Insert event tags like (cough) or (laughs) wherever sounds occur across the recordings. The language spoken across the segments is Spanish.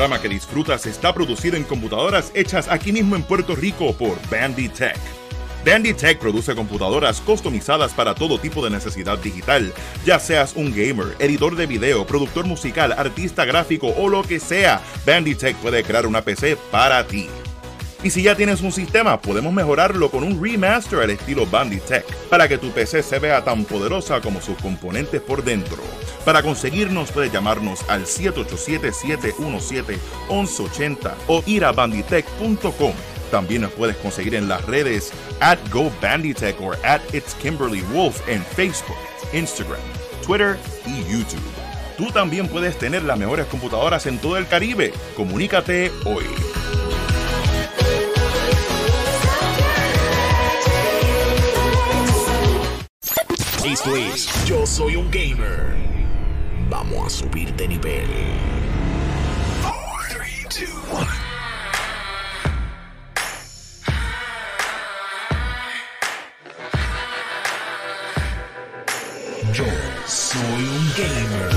programa que disfrutas está producido en computadoras hechas aquí mismo en Puerto Rico por Bandy Tech. Bandy Tech produce computadoras customizadas para todo tipo de necesidad digital, ya seas un gamer, editor de video, productor musical, artista gráfico o lo que sea. Bandy Tech puede crear una PC para ti. Y si ya tienes un sistema, podemos mejorarlo con un remaster al estilo Banditech para que tu PC se vea tan poderosa como sus componentes por dentro. Para conseguirnos puedes llamarnos al 787-717-1180 o ir a banditech.com. También nos puedes conseguir en las redes at GoBanditech o at It's Kimberly Wolf en Facebook, Instagram, Twitter y YouTube. Tú también puedes tener las mejores computadoras en todo el Caribe. Comunícate hoy. Esto es Yo Soy un Gamer. Vamos a subir de nivel. 4, 3, 2, 1. Yo soy un gamer.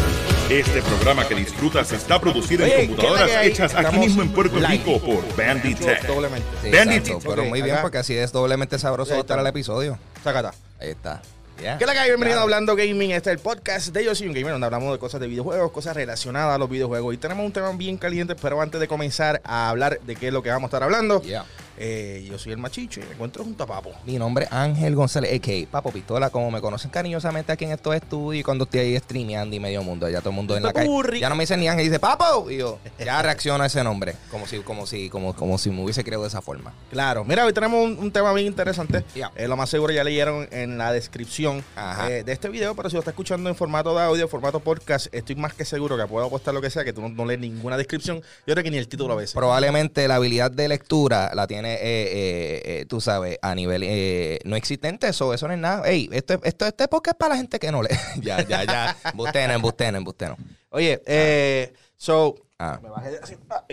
Este programa que disfrutas está producido Oye, en computadoras hechas aquí mismo en Puerto live. Rico por Bandy Tech. Doblemente. Sí, Bandy exacto, Tech. pero muy bien, acá. porque así es doblemente sabroso estar el episodio. Sácata. Ahí está. Ya. ¿Qué es la que hay? Bienvenido a. Hablando Gaming. Este es el podcast de Yo Soy un Gamer, donde hablamos de cosas de videojuegos, cosas relacionadas a los videojuegos. Y tenemos un tema bien caliente, pero antes de comenzar a hablar de qué es lo que vamos a estar hablando, Yeah. Eh, yo soy el machicho y me encuentro junto a Papo. Mi nombre es Ángel González, a.k.a. Papo Pistola, como me conocen cariñosamente aquí en estos estudios y cuando estoy ahí streameando y medio mundo, ya todo el mundo en la calle. Ya no me dicen ni Ángel, dice Papo, y yo ya reacciono a ese nombre, como si, como si, como, como si me hubiese creado de esa forma. Claro, mira, hoy tenemos un, un tema bien interesante. Yeah. Eh, lo más seguro ya leyeron en la descripción eh, de este video, pero si lo está escuchando en formato de audio, formato podcast, estoy más que seguro que puedo apostar lo que sea, que tú no, no lees ninguna descripción. Yo creo que ni el título a veces. Probablemente la habilidad de lectura la tiene, eh, eh, eh, tú sabes, a nivel eh, no existente. Eso, eso no es nada. Ey, esto, esto, este podcast es para la gente que no lee. (laughs) ya, ya, ya. Embusteno, embusteno, embusteno. Oye, eh, so. Ah. Me bajé así. Ah.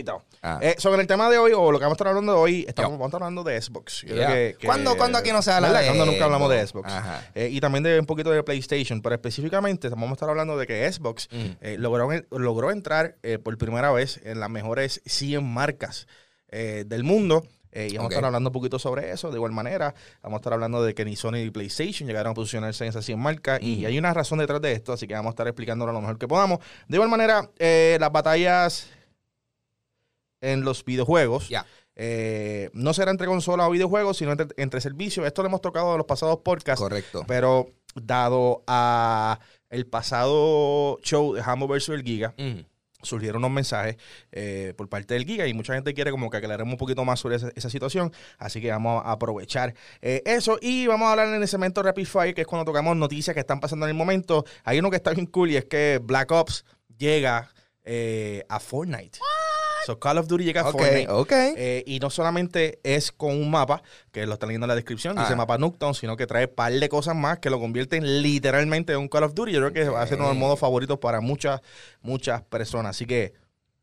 Ah. Eh, sobre el tema de hoy, o lo que vamos a estar hablando de hoy, estamos, vamos a estar hablando de Xbox. Yo creo Yeah. que- que- ¿Cuándo- cuándo aquí no se habla ¿verdad? de Cuando nunca hablamos de Xbox? Eh, y también de un poquito de PlayStation, pero específicamente vamos a estar hablando de que Xbox Mm. eh, logró, logró entrar por primera vez en las mejores 100 marcas eh, del mundo. Eh, y vamos a estar hablando un poquito sobre eso. De igual manera, vamos a estar hablando de que ni Sony ni PlayStation llegaron a posicionarse en esas 100 marcas. Y hay una razón detrás de esto, así que vamos a estar explicándolo lo mejor que podamos. De igual manera, eh, las batallas en los videojuegos. Ya. eh, no será entre consola o videojuegos, sino entre, entre servicios. Esto lo hemos tocado en los pasados podcasts. Correcto. Pero dado a el pasado show de Humble vs. el Giga, Mm. Surgieron unos mensajes eh, por parte del Giga y mucha gente quiere como que aclaremos un poquito más sobre esa, esa situación. Así que vamos a aprovechar eh, eso y vamos a hablar en el segmento Rapid Fire, que es cuando tocamos noticias que están pasando en el momento. Hay uno que está bien cool y es que Black Ops llega eh, a Fortnite. So Call of Duty llega a Fortnite. ok. Eh, y no solamente es con un mapa, que lo están leyendo en la descripción, dice Ah. mapa Nuketown, sino que trae un par de cosas más que lo convierten literalmente en un Call of Duty. Yo creo que va a ser uno de los modos favoritos para muchas, muchas personas. Así que,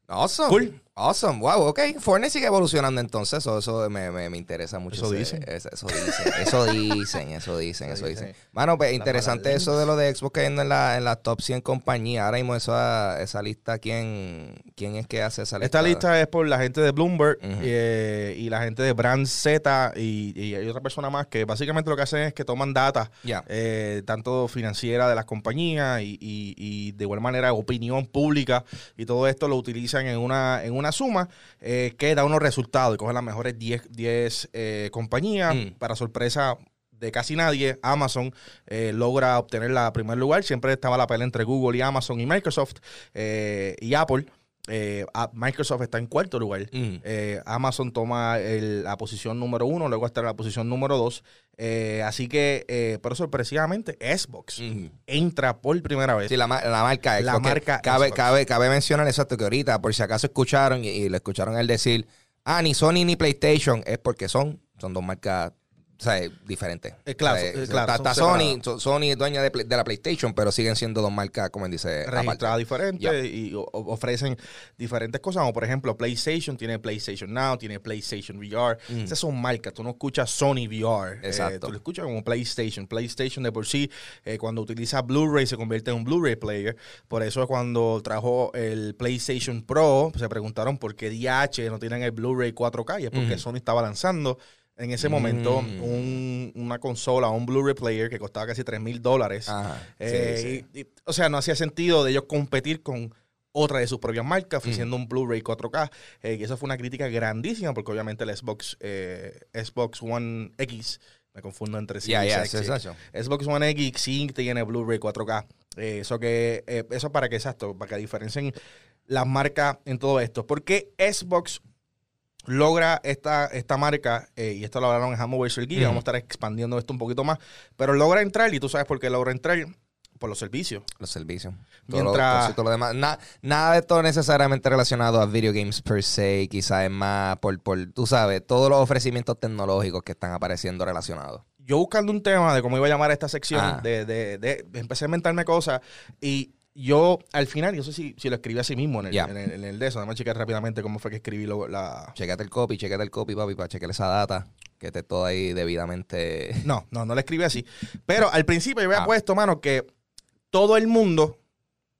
Awesome. Cool. Awesome. Wow, ok. Fortnite sigue evolucionando entonces. Eso, eso me, me, me interesa mucho. Eso dicen. ese- Eso dicen. Eso (laughs) dicen, eso dicen, eso dicen. Mano, pues interesante eso de lo de Xbox cayendo en la, en la top 100 compañía. Ahora mismo esa, esa lista, ¿quién, ¿quién es que hace esa lista? esta lista es por la gente de Bloomberg Ujú. eh, y la gente de Brand Z y, y hay otra persona más que básicamente lo que hacen es que toman data, eh, tanto financiera de las compañías y, y- y de igual manera opinión pública y todo esto lo utilizan en una, en una suma eh, que da unos resultados y cogen las mejores 10, 10 eh, compañías. Mm. Para sorpresa de casi nadie, Amazon eh, logra obtener la primer lugar. Siempre estaba la pelea entre Google y Amazon y Microsoft eh, y Apple. Eh, Microsoft está en cuarto lugar. Mm. Eh, Amazon toma el- la posición número uno, luego está la posición número dos. Eh, así que, pero sorpresivamente, Xbox Mm. entra por primera vez. Sí, la, ma- la marca La Xbox, que marca cabe, Xbox. cabe, cabe mencionar exacto que ahorita, por si acaso escucharon y, y le escucharon él decir, ah, ni Sony ni PlayStation, es porque son, son dos marcas o sea, diferente. Eh, claro, O sea, eh, claro, Está, son está Sony, Sony es dueña de, Play- de la PlayStation, pero siguen siendo dos marcas, como dice, registrada aparte. diferente Ya. y ofrecen diferentes cosas, como por ejemplo PlayStation tiene PlayStation Now, tiene PlayStation VR. Esas son marcas, tú no escuchas Sony VR, eh, Mm. Exacto. tú lo escuchas como PlayStation. PlayStation de por sí, eh, cuando utiliza Blu-ray se convierte en un Blu-ray player. Por eso cuando trajo el PlayStation Pro, se preguntaron por qué DH no tienen el Blu-ray 4K y es porque Sony estaba lanzando en ese momento Mm. un- una consola, un Blu-ray player que costaba casi 3 mil dólares. Sí, Eh, sí. y- y- o sea, no hacía sentido de ellos competir con otra de sus propias marcas, ofreciendo Mm. un Blu-ray 4K. eh, y eso fue una crítica grandísima, porque obviamente el Xbox, eh, Xbox One X, me confundo entre sí. Ya, y ya, X. Xbox One X sí tiene Blu-ray 4K. Eh, eso que eso para que exacto, para que diferencien las marcas en todo esto. Porque Xbox logra esta, esta marca, eh, y esto lo hablaron en. Geek, Ujú. vamos a estar expandiendo esto un poquito más, pero logra entrar, y tú sabes por qué logra entrar, por los servicios. Los servicios. Todo, Mientras- lo, todo lo demás. Na- nada de esto necesariamente relacionado a video games per se. Quizás es más por, por, tú sabes, todos los ofrecimientos tecnológicos que están apareciendo relacionados. Yo buscando un tema de cómo iba a llamar esta sección, Ah. de, de, de- empecé a inventarme cosas, y yo al final, yo sé si, si lo escribí así mismo en el, en el, en el de eso, déjame checar rápidamente cómo fue que escribí lo- la... Checate el copy, checate el copy, papi, para chequear esa data. Que esté todo ahí debidamente. No, no, no lo escribí así. Pero al principio yo había Ah. puesto, mano, que todo el mundo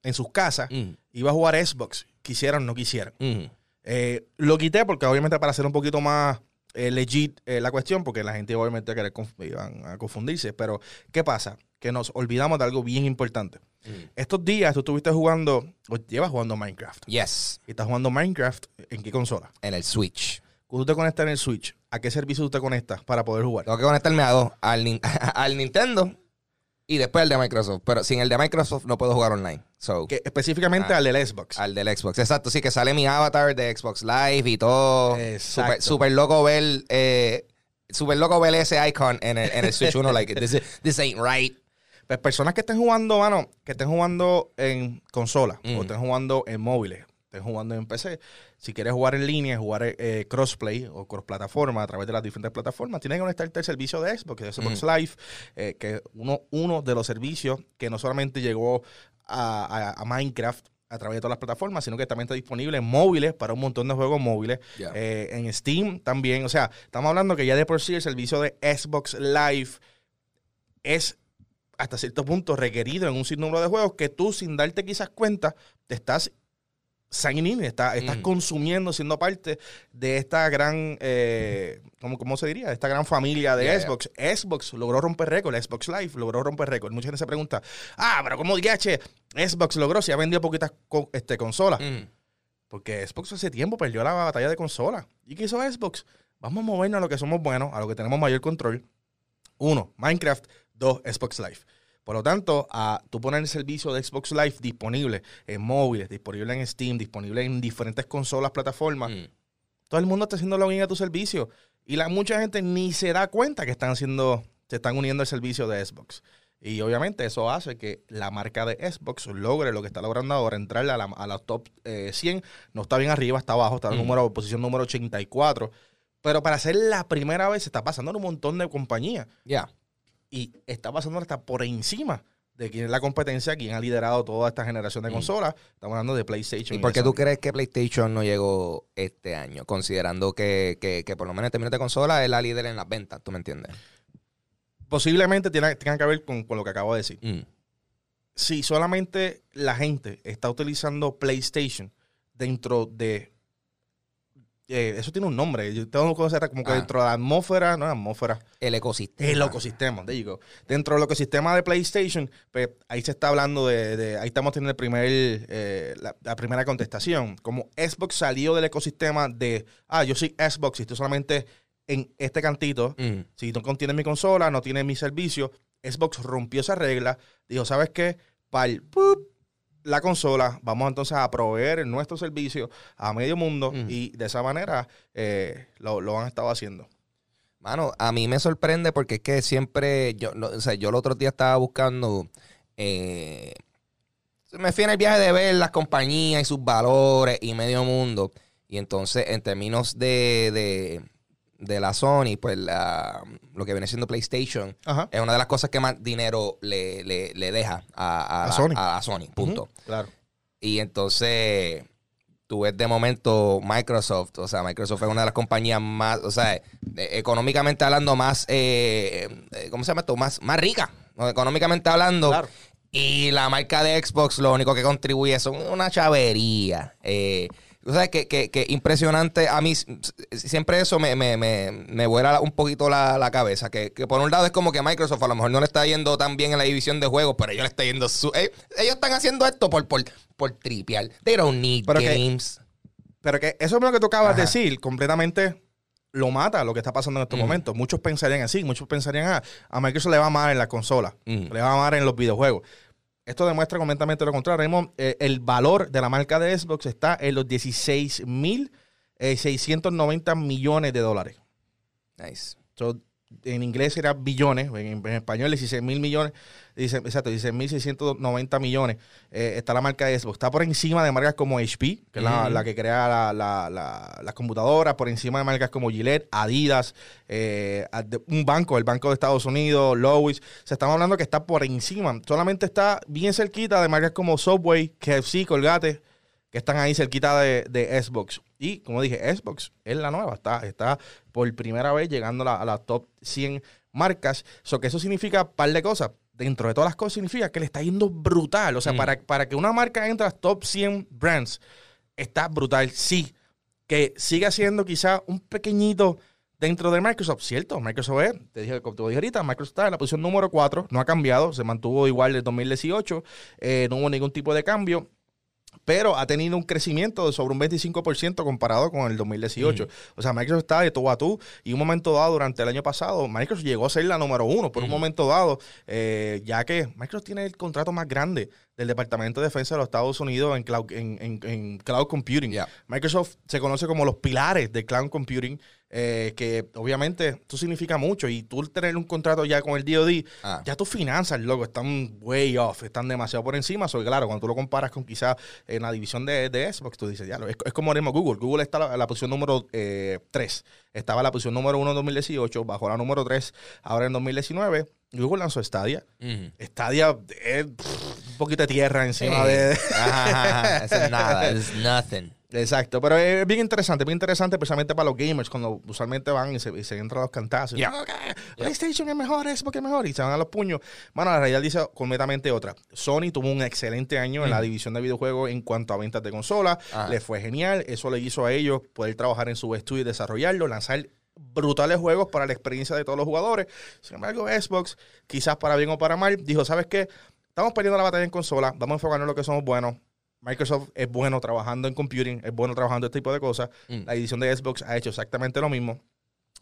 en sus casas Mm, iba a jugar Xbox, quisieran o no quisieran. mm. Eh, lo quité porque obviamente para hacer un poquito más eh, legit eh, la cuestión, porque la gente obviamente iban a confundirse. Pero, ¿qué pasa? Que nos olvidamos de algo bien importante. Mm. Estos días tú estuviste jugando, o llevas jugando Minecraft. Yes, Y estás jugando Minecraft, ¿en qué consola? en el Switch. Cuando tú te conectas en el Switch, ¿a qué servicio tú te conectas para poder jugar? Tengo que conectarme a dos: al, nin- (laughs) al Nintendo y después al de Microsoft. Pero sin el de Microsoft no puedo jugar online. So, Que específicamente Ah. al del Xbox. Al del Xbox, exacto. Sí, que sale mi avatar de Xbox Live y todo. Exacto. Super, super loco ver, eh, super loco ver ese icon en el, en el Switch. Uno, like, this, is- this ain't right. Pues personas que estén jugando, mano, que estén jugando en consola Mm. o estén jugando en móviles, estén jugando en PC, si quieres jugar en línea, jugar eh, crossplay o cross plataforma a través de las diferentes plataformas, tienes que conectarte al servicio de Xbox, de Xbox Live, eh, que es uno, uno de los servicios que no solamente llegó a, a- a Minecraft a través de todas las plataformas, sino que también está disponible en móviles para un montón de juegos móviles, eh, en Steam también. O sea, estamos hablando que ya de por sí el servicio de Xbox Live es hasta cierto punto requerido en un sinnúmero de juegos que tú sin darte quizás cuenta te estás signing in, está- estás Mm. consumiendo, siendo parte de esta gran, eh, ¿cómo, cómo se diría? De esta gran familia de Yeah, Xbox. Xbox logró romper récord, Xbox Live logró romper récord. Mucha gente se pregunta, ah, pero ¿cómo DH Xbox logró si ha vendido poquitas co- este, consolas? Mm. Porque Xbox hace tiempo perdió la batalla de consola. ¿Y qué hizo Xbox? Vamos a movernos a lo que somos buenos, a lo que tenemos mayor control. Uno, Minecraft. Dos, Xbox Live. Por lo tanto, a tú poner el servicio de Xbox Live disponible en móviles, disponible en Steam, disponible en diferentes consolas, plataformas, Mm. todo el mundo está haciendo login a tu servicio. Y la, mucha gente ni se da cuenta que están haciendo, se están uniendo al servicio de Xbox. Y obviamente eso hace que la marca de Xbox logre lo que está logrando ahora, entrar a la, a la top eh, 100. No está bien arriba, está abajo, está en Mm. número, posición número 84. Pero para ser la primera vez se está pasando en un montón de compañías. Ya. Y está pasando hasta por encima de quién es la competencia, quién ha liderado toda esta generación de consolas. Estamos hablando de PlayStation. ¿Y por qué tú crees que PlayStation no llegó este año? Considerando que, que, que por lo menos en términos de consola es la líder en las ventas, ¿tú me entiendes? Posiblemente tiene, tenga que ver con, con lo que acabo de decir. Mm. si solamente la gente está utilizando PlayStation dentro de. Eh, eso tiene un nombre. Yo tengo que conocer como que Ah. dentro de la atmósfera, no la atmósfera, El ecosistema. el ecosistema, there you go. Dentro del ecosistema de PlayStation, pues ahí se está hablando de, de- ahí estamos teniendo el primer, eh, la, la primera contestación. Como Xbox salió del ecosistema de, ah, yo soy Xbox y estoy solamente en este cantito, Mm. si no contiene mi consola, no tiene mi servicio, Xbox rompió esa regla. Dijo, ¿sabes qué? Para la consola, vamos entonces a proveer nuestro servicio a medio mundo Mm. y de esa manera eh, lo, lo han estado haciendo. Mano, a mí me sorprende porque es que siempre, yo, no, o sea, yo el otro día estaba buscando, eh, me fui en el viaje de ver las compañías y sus valores y medio mundo. Y entonces, en términos de, de, de la Sony, pues la- lo que viene siendo PlayStation, Ajá. es una de las cosas que más dinero le, le- le deja a, a A la- Sony. a- a Sony, punto. Claro. Y entonces, tú ves de momento Microsoft, o sea, Microsoft es una de las compañías más, o sea, económicamente hablando, más, eh, eh, ¿cómo se llama esto? Más, más rica, económicamente hablando. Claro. Y la marca de Xbox lo único que contribuye son una chavería. Eh, o sea, que, que, que impresionante. A mí siempre eso me, me, me, me vuela un poquito la, la cabeza. Que, que por un lado es como que Microsoft a lo mejor no le está yendo tan bien en la división de juegos, pero ellos le está yendo su... eh, ellos están haciendo esto por, por, por tripear. They don't need Pero games. Pero que eso mismo que tú acabas de decir, completamente lo mata lo que está pasando en estos Ujú. momentos. Muchos pensarían así, muchos pensarían, ah, a Microsoft le va mal en la consola, Ujú. le va mal en los videojuegos. Esto demuestra completamente lo contrario. Mismo, eh, el valor de la marca de Xbox está en los 16.690 millones de dólares. Nice. So, en inglés era billones, en, en español 16 mil millones, dice, exacto, 16 mil 690 millones. Eh, está la marca de Xbox. Está por encima de marcas como HP, que es la, que crea la, la, la- las computadoras, por encima de marcas como Gillette, Adidas, eh, un banco, el Banco de Estados Unidos, Lois. Se estamos hablando que está por encima. Solamente está bien cerquita de marcas como Subway, KFC, Colgate, que están ahí cerquita de, de Xbox. Y como dije, Xbox es la nueva, está, está por primera vez llegando a la, a la top 100 marcas. So que eso significa un par de cosas. Dentro de todas las cosas significa que le está yendo brutal. O sea, Mm. para, para que una marca entre a las top 100 brands, está brutal. Sí, que siga siendo quizá un pequeñito dentro de Microsoft, ¿cierto? Microsoft es, te dije, como te dije ahorita, Microsoft está en la posición número 4, no ha cambiado, se mantuvo igual desde 2018, eh, no hubo ningún tipo de cambio pero ha tenido un crecimiento de sobre un 25% comparado con el 2018. O sea, Microsoft está de tú a tú y un momento dado durante el año pasado, Microsoft llegó a ser la número uno por un momento dado, eh, ya que Microsoft tiene el contrato más grande del Departamento de Defensa de los Estados Unidos en cloud, en, en- en cloud computing. Yeah. Microsoft se conoce como los pilares del cloud computing, eh, que obviamente esto significa mucho y tú tener un contrato ya con el DoD, Ah. ya tus finanzas, loco, están way off, están demasiado por encima. So, claro, cuando tú lo comparas con quizás en la división de, de Xbox, tú dices, ya, es, es como mismo Google. Google está en la, la posición número 3. Estaba en la posición número 1 en 2018, bajó la número 3 ahora en 2019. Google lanzó Stadia. Ujú. Stadia es pff, un poquito de tierra encima Sí. de... Ajá, ajá, ajá. Eso es nada. It's nothing. Exacto, pero es bien interesante, bien interesante, especialmente para los gamers, cuando usualmente van y se, y se entran los cantazos. Yeah. "No, que PlayStation es mejor, Xbox es mejor, y se van a los puños. Bueno, la realidad dice completamente otra. Sony tuvo un excelente año en la división de videojuegos en cuanto a ventas de consolas, le fue genial, eso le hizo a ellos poder trabajar en su estudio y desarrollarlo, lanzar brutales juegos para la experiencia de todos los jugadores. Sin embargo, Xbox, quizás para bien o para mal, dijo, ¿sabes qué? Estamos perdiendo la batalla en consola, vamos a enfocarnos en lo que somos buenos. Microsoft es bueno trabajando en computing, es bueno trabajando este tipo de cosas. Mm. La edición de Xbox ha hecho exactamente lo mismo.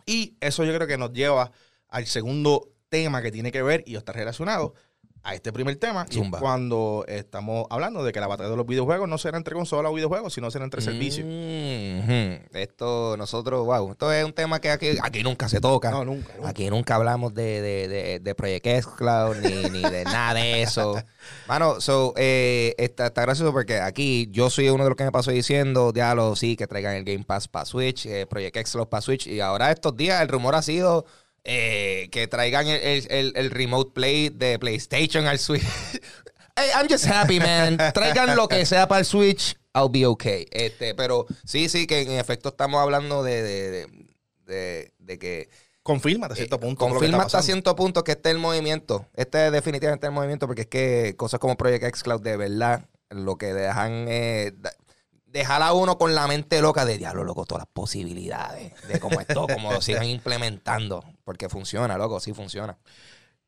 Y eso yo creo que nos lleva al segundo tema que tiene que ver y está relacionado a este primer tema. Zumba. cuando estamos hablando de que la batalla de los videojuegos no será entre consola o videojuegos, sino será entre servicios. Mhm. Esto, nosotros, wow, esto es un tema que aquí, aquí nunca se toca. No, nunca, nunca. Aquí nunca hablamos de, de, de, de Project X Cloud ni, (laughs) ni de nada de eso. Mano, so, eh, está, está gracioso porque aquí yo soy uno de los que me pasó diciendo, diálogo, sí, que traigan el Game Pass para Switch, eh, Project X Cloud para Switch. Y ahora estos días el rumor ha sido eh, que traigan el, el- Remote Play de PlayStation al Switch. (laughs) Hey, I'm just happy, man. Traigan lo que sea para el Switch, I'll be okay. Este, pero sí, sí, que en efecto estamos hablando de, de, de, que Confirma hasta cierto punto. lo que confirma hasta cierto punto que este es el movimiento. Este es definitivamente el movimiento porque es que cosas como Project X Cloud de verdad lo que dejan eh, dejar a uno con la mente loca de diablo, loco, todas las posibilidades de cómo esto, cómo lo sigan (laughs) implementando. Porque funciona, loco, sí funciona.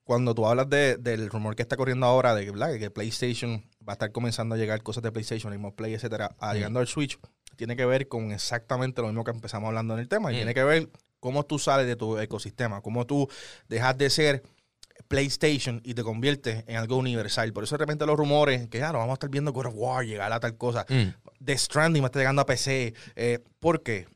Cuando tú hablas de- del rumor que está corriendo ahora de que, que PlayStation va a estar comenzando a llegar cosas de PlayStation, Remote Play, etcétera, a llegando al Switch, tiene que ver con exactamente lo mismo que empezamos hablando en el tema. Y Mm. tiene que ver cómo tú sales de tu ecosistema, cómo tú dejas de ser PlayStation y te conviertes en algo universal. Por eso de repente los rumores que ya no vamos a estar viendo God of War llegar a tal cosa. Mm. The Stranding va a estar llegando a PC. Eh, ¿Por qué?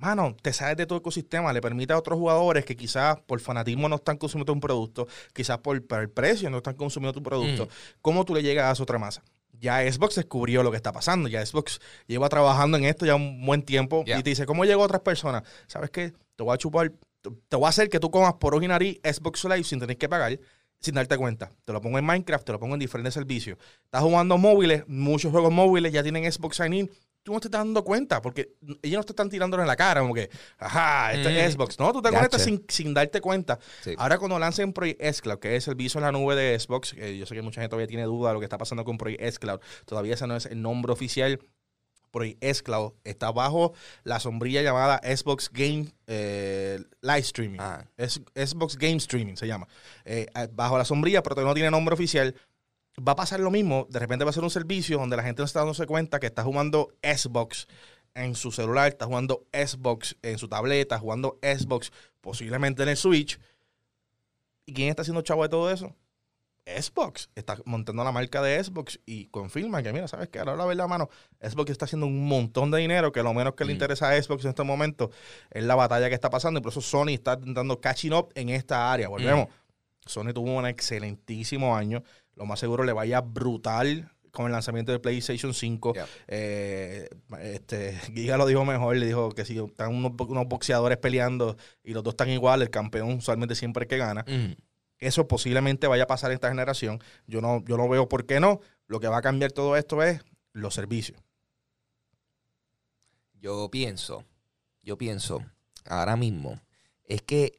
Mano, te sales de tu ecosistema, le permite a otros jugadores que quizás por fanatismo no están consumiendo un producto, quizás por, por el precio no están consumiendo tu producto. Mm. ¿Cómo tú le llegas a esa otra masa? Ya Xbox descubrió lo que está pasando. Ya Xbox lleva trabajando en esto ya un buen tiempo Yeah. y te dice, ¿cómo llegó a otras personas? ¿Sabes qué? te voy a chupar, te- te voy a hacer que tú comas por ojo Xbox Live sin tener que pagar, sin darte cuenta. Te lo pongo en Minecraft, te lo pongo en diferentes servicios. Estás jugando móviles, muchos juegos móviles ya tienen Xbox Sign In. Tú no te estás dando cuenta porque ellos no te están tirándolo en la cara, como que, ajá, esto es Mm. Xbox. No, tú te conectas sin, sin darte cuenta. Sí. Ahora cuando lancen Project S Cloud, que es el servicio en la nube de Xbox, eh, yo sé que mucha gente todavía tiene duda de lo que está pasando con Project S Cloud, todavía ese no es el nombre oficial. Project S Cloud está bajo la sombrilla llamada Xbox Game eh, Live Streaming. Ah. Es, Xbox Game Streaming se llama. Eh, bajo la sombrilla, pero todavía no tiene nombre oficial. Va a pasar lo mismo. De repente va a ser un servicio donde la gente no está dándose cuenta que está jugando Xbox en su celular, está jugando Xbox en su tableta, jugando Xbox posiblemente en el Switch. ¿Y quién está haciendo chavo de todo eso? Xbox. Está montando la marca de Xbox y confirma que, mira, ¿sabes qué? Ahora la verdad, mano, Xbox está haciendo un montón de dinero que lo menos que le Mm. interesa a Xbox en este momento es la batalla que está pasando. Y por eso Sony está intentando catching up en esta área. Volvemos. Sony tuvo un excelentísimo año. Lo más seguro le vaya brutal con el lanzamiento de PlayStation 5. Yeah. Eh, este, (laughs) Giga lo dijo mejor, le dijo que si están unos, bo- unos boxeadores peleando y los dos están igual, el campeón usualmente siempre es que gana. Mm. Eso posiblemente vaya a pasar en esta generación. Yo no, yo no veo por qué no. Lo que va a cambiar todo esto es los servicios. Yo pienso, yo pienso, ahora mismo, es que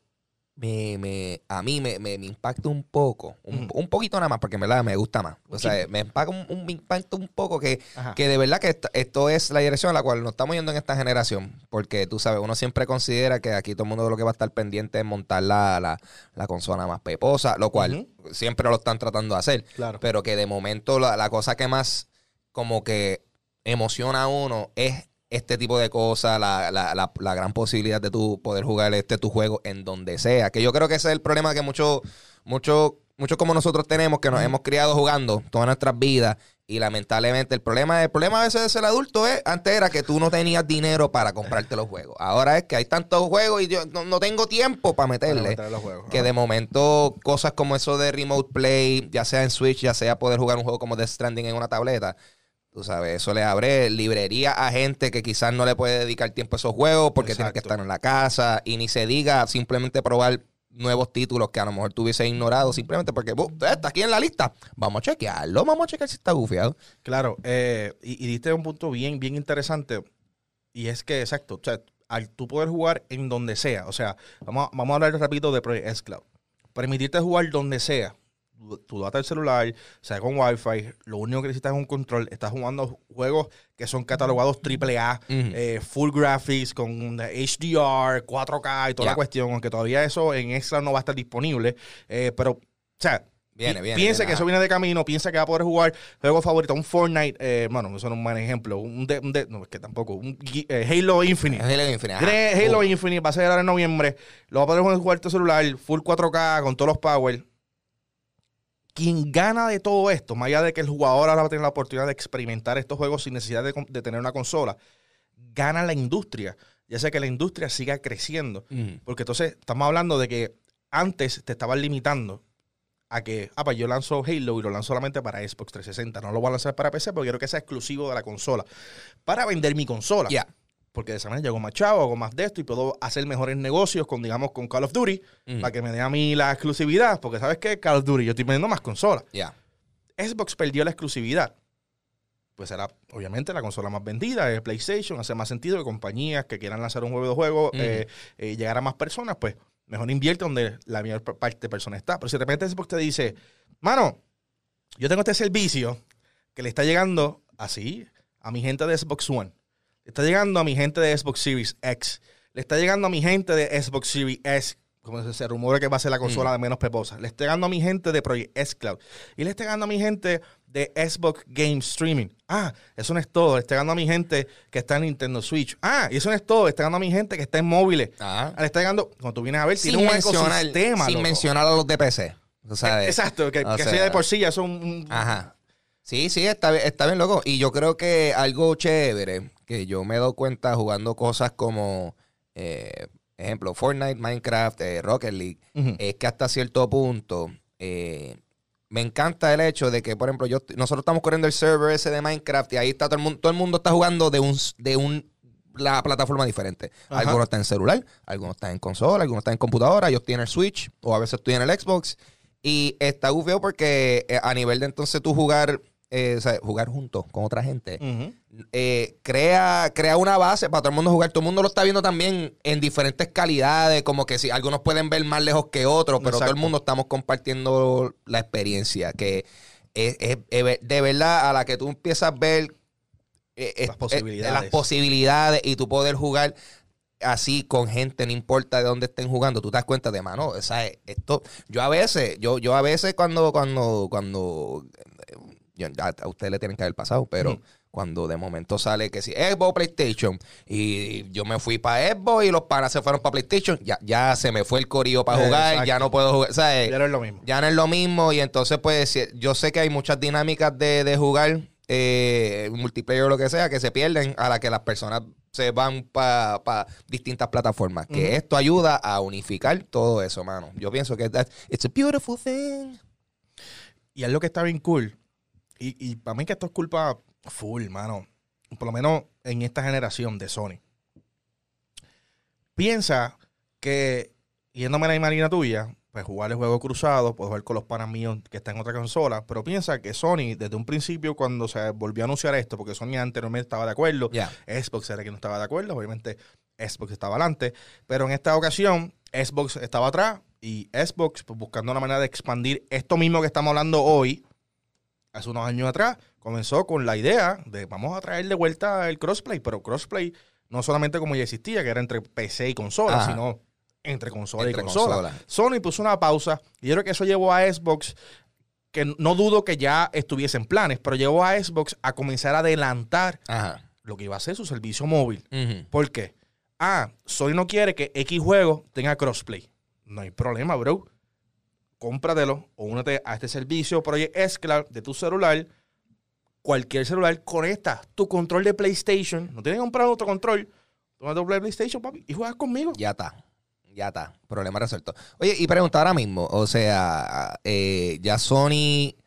me, me, a mí me, me, me impacta un poco, un, un poquito nada más, porque en verdad me gusta más. O sea, me impacta un, un- me impacta un poco que, Ajá. que de verdad que esto, esto es la dirección a la cual nos estamos yendo en esta generación. Porque tú sabes, uno siempre considera que aquí todo el mundo lo que va a estar pendiente es montar la, la, la consola más peposa, lo cual siempre lo están tratando de hacer. Claro. Pero que de momento la, la cosa que más como que emociona a uno es este tipo de cosas, la, la, la, la gran posibilidad de tú poder jugar este tu juego en donde sea. Que yo creo que ese es el problema que muchos, muchos, muchos como nosotros tenemos, que nos hemos criado jugando todas nuestras vidas. Y lamentablemente el problema, el problema a veces de ser adulto es, antes era que tú no tenías dinero para comprarte los juegos. Ahora es que hay tantos juegos y yo no, no tengo tiempo para Para meterle. meter los juegos. Que de momento cosas como eso de remote play, ya sea en Switch, ya sea poder jugar un juego como Death Stranding en una tableta, tú sabes, eso le abre librería a gente que quizás no le puede dedicar tiempo a esos juegos porque tiene que Exacto. estar en la casa y ni se diga simplemente probar nuevos títulos que a lo mejor tuviese ignorado simplemente porque "Bu, está aquí en la lista. Vamos a chequearlo, vamos a chequear si está bufiado. Claro, eh, y, y diste un punto bien, bien interesante. Y es que, exacto, o sea, al tú poder jugar en donde sea, o sea, vamos, a- vamos a hablar rápido de Project S Cloud. Permitirte jugar donde sea. Tu- data del celular, sea con Wi-Fi, lo único que necesitas es un control. Estás jugando juegos que son catalogados AAA, Ujú. eh, full graphics, con HDR, 4K y toda la cuestión, aunque todavía eso en Extra no va a estar disponible. eh, pero, o sea, Viene, Pi- viene, Piensa viene, que eso viene de camino, piensa que va a poder jugar juego favorito, un Fortnite, eh, bueno, eso no es un buen ejemplo, un, de, un de- no, es que tampoco, un eh, Halo Infinite. Halo Infinite, Halo Uh, Infinite, va a ser ahora en noviembre, lo va a poder jugar en tu celular, full 4K, con todos los power. Quien gana de todo esto, más allá de que el jugador ahora va a tener la oportunidad de experimentar estos juegos sin necesidad de, tener una consola, gana la industria, ya sea que la industria siga creciendo. Porque entonces estamos hablando de que antes te estaban limitando a que, ah, pues yo lanzo Halo y lo lanzo solamente para Xbox 360. No lo voy a lanzar para PC porque quiero que sea exclusivo de la consola. Para vender mi consola. Ya. Porque de esa manera llego más chavo, hago más de esto y puedo hacer mejores negocios con, digamos, con Call of Duty Ujú. para que me dé a mí la exclusividad. Porque sabes que Call of Duty yo estoy vendiendo más consolas. Ya. Xbox perdió la exclusividad. Pues será, obviamente, la consola más vendida, es PlayStation. Hace más sentido que compañías que quieran lanzar un juego de juego, eh, eh, llegar a más personas, pues mejor invierte donde la mayor parte de personas está. Pero si de repente Xbox te dice, mano, yo tengo este servicio que le está llegando así a mi gente de Xbox One, está llegando a mi gente de Xbox Series X, le está llegando a mi gente de Xbox Series S, como se- rumora que va a ser la consola de menos peposa, le está llegando a mi gente de Project S Cloud y le está llegando a mi gente de Xbox Game Streaming. Ah, eso no es todo, le está llegando a mi gente que está en Nintendo Switch. Ah, y eso no es todo, le está llegando a mi gente que está en móviles. Ajá. Ah, Le está llegando, cuando tú vienes a ver, Sin tiene un mencionar, ecosistema. sin loco. mencionar a los de PC. O sea, de- Exacto, que, o que sea, sea de por sí ya son un... Ajá. Sí, sí, está bien, está bien, loco. Y yo creo que algo chévere que yo me he dado cuenta jugando cosas como, eh, ejemplo, Fortnite, Minecraft, eh, Rocket League, es que hasta cierto punto eh, me encanta el hecho de que, por ejemplo, yo nosotros estamos corriendo el server ese de Minecraft y ahí está todo el mundo, todo el mundo está jugando de un, de un la plataforma diferente. Ajá. Algunos están en celular, algunos están en consola, algunos están en computadora, ellos tienen el Switch o a veces estoy en el Xbox. Y está feo porque eh, a nivel de entonces tú jugar, eh, o sea, jugar juntos con otra gente, eh, crea, crea una base para todo el mundo jugar. Todo el mundo lo está viendo también en diferentes calidades, como que si algunos pueden ver más lejos que otros, pero todo el mundo estamos compartiendo la experiencia, que es, es- es de verdad a la que tú empiezas a ver eh, Las posibilidades. las posibilidades y tú poder jugar así con gente, no importa de dónde estén jugando, tú te das cuenta de mano, o sea, esto, yo a veces, yo, yo a veces cuando, cuando, cuando, yo- a, a ustedes le tienen que haber pasado, pero cuando de momento sale que si Xbox PlayStation y yo me fui para Xbox y los panas se fueron para PlayStation, ya, ya se me fue el corillo para jugar, Exacto. ya no puedo jugar, eh, Ya no es lo mismo. ya no es lo mismo y entonces pues yo sé que hay muchas dinámicas de, de jugar eh, multiplayer o lo que sea que se pierden a la que las personas se van para distintas plataformas. Que esto ayuda a unificar todo eso, mano. Yo pienso que that- it's a beautiful thing. Y es lo que está bien cool. Y, y para mí que esto es culpa full, mano. Por lo menos en esta generación de Sony. Piensa que, yéndome a la imagen tuya, pues jugar el juego cruzado, puedo jugar con los panas míos que están en otra consola, pero piensa que Sony, desde un principio, cuando se volvió a anunciar esto, porque Sony anteriormente estaba de acuerdo. Xbox era quien no estaba de acuerdo, obviamente Xbox estaba adelante, pero en esta ocasión Xbox estaba atrás y Xbox pues, buscando una manera de expandir esto mismo que estamos hablando hoy, hace unos años atrás, comenzó con la idea de vamos a traer de vuelta el crossplay, pero crossplay no solamente como ya existía, que era entre PC y consola, Ajá. sino entre consola Entre y consola. Sony puso una pausa y yo creo que eso llevó a Xbox que no dudo que ya estuviese en planes, pero llevó a Xbox a comenzar a adelantar Ajá. lo que iba a ser su servicio móvil. Ujú. ¿Por qué? Ah, Sony no quiere que X juego tenga crossplay. No hay problema, bro. Cómpratelo o únete a este servicio Project Xcloud de tu celular. Cualquier celular conecta tu control de PlayStation. No tienes que comprar otro control. Toma tu PlayStation, papi, y juegas conmigo. Ya está. Ya está. Problema resuelto. Oye, y pregunta ahora mismo, o sea, eh, ya Sony, So-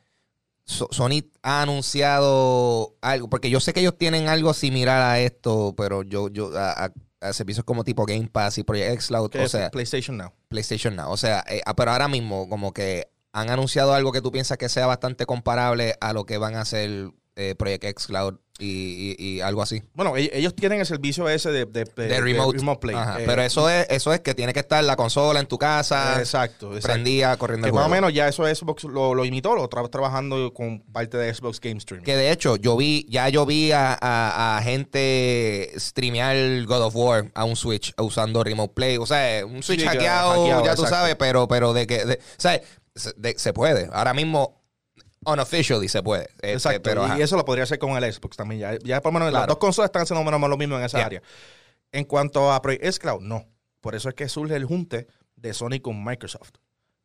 Sony ha anunciado algo, porque yo sé que ellos tienen algo similar a esto, pero yo, yo, a, a- a servicios como tipo Game Pass y Project Xcloud, o sea, PlayStation Now. PlayStation Now. O sea, eh, ah, pero ahora mismo, como que han anunciado algo que tú piensas que sea bastante comparable a lo que van a hacer eh, Project Xcloud y, y- y algo así. Bueno, e- ellos tienen el servicio ese de, de, De remote. Play. Ajá, Eh, pero eso es, eso es que tiene que estar la consola en tu casa, Exacto, exacto. prendida, corriendo Que el más o menos ya eso Xbox lo, lo imitó, lo está trabajando con parte de Xbox Game Stream. Que de hecho, yo vi, ya yo vi a, a- a gente streamear God of War a un Switch usando Remote Play. O sea, un Switch Sí, hackeado, hackeado, ya tú exacto. sabes, pero, pero de que, o sea, se puede. Ahora mismo, unofficially se puede. Este, Exacto, pero, ajá. y eso lo podría hacer con el Xbox también. Ya, ya por lo menos las dos consolas están haciendo más o menos lo mismo en esa área. En cuanto a Project Xcloud, no. Por eso es que surge el junte de Sony con Microsoft.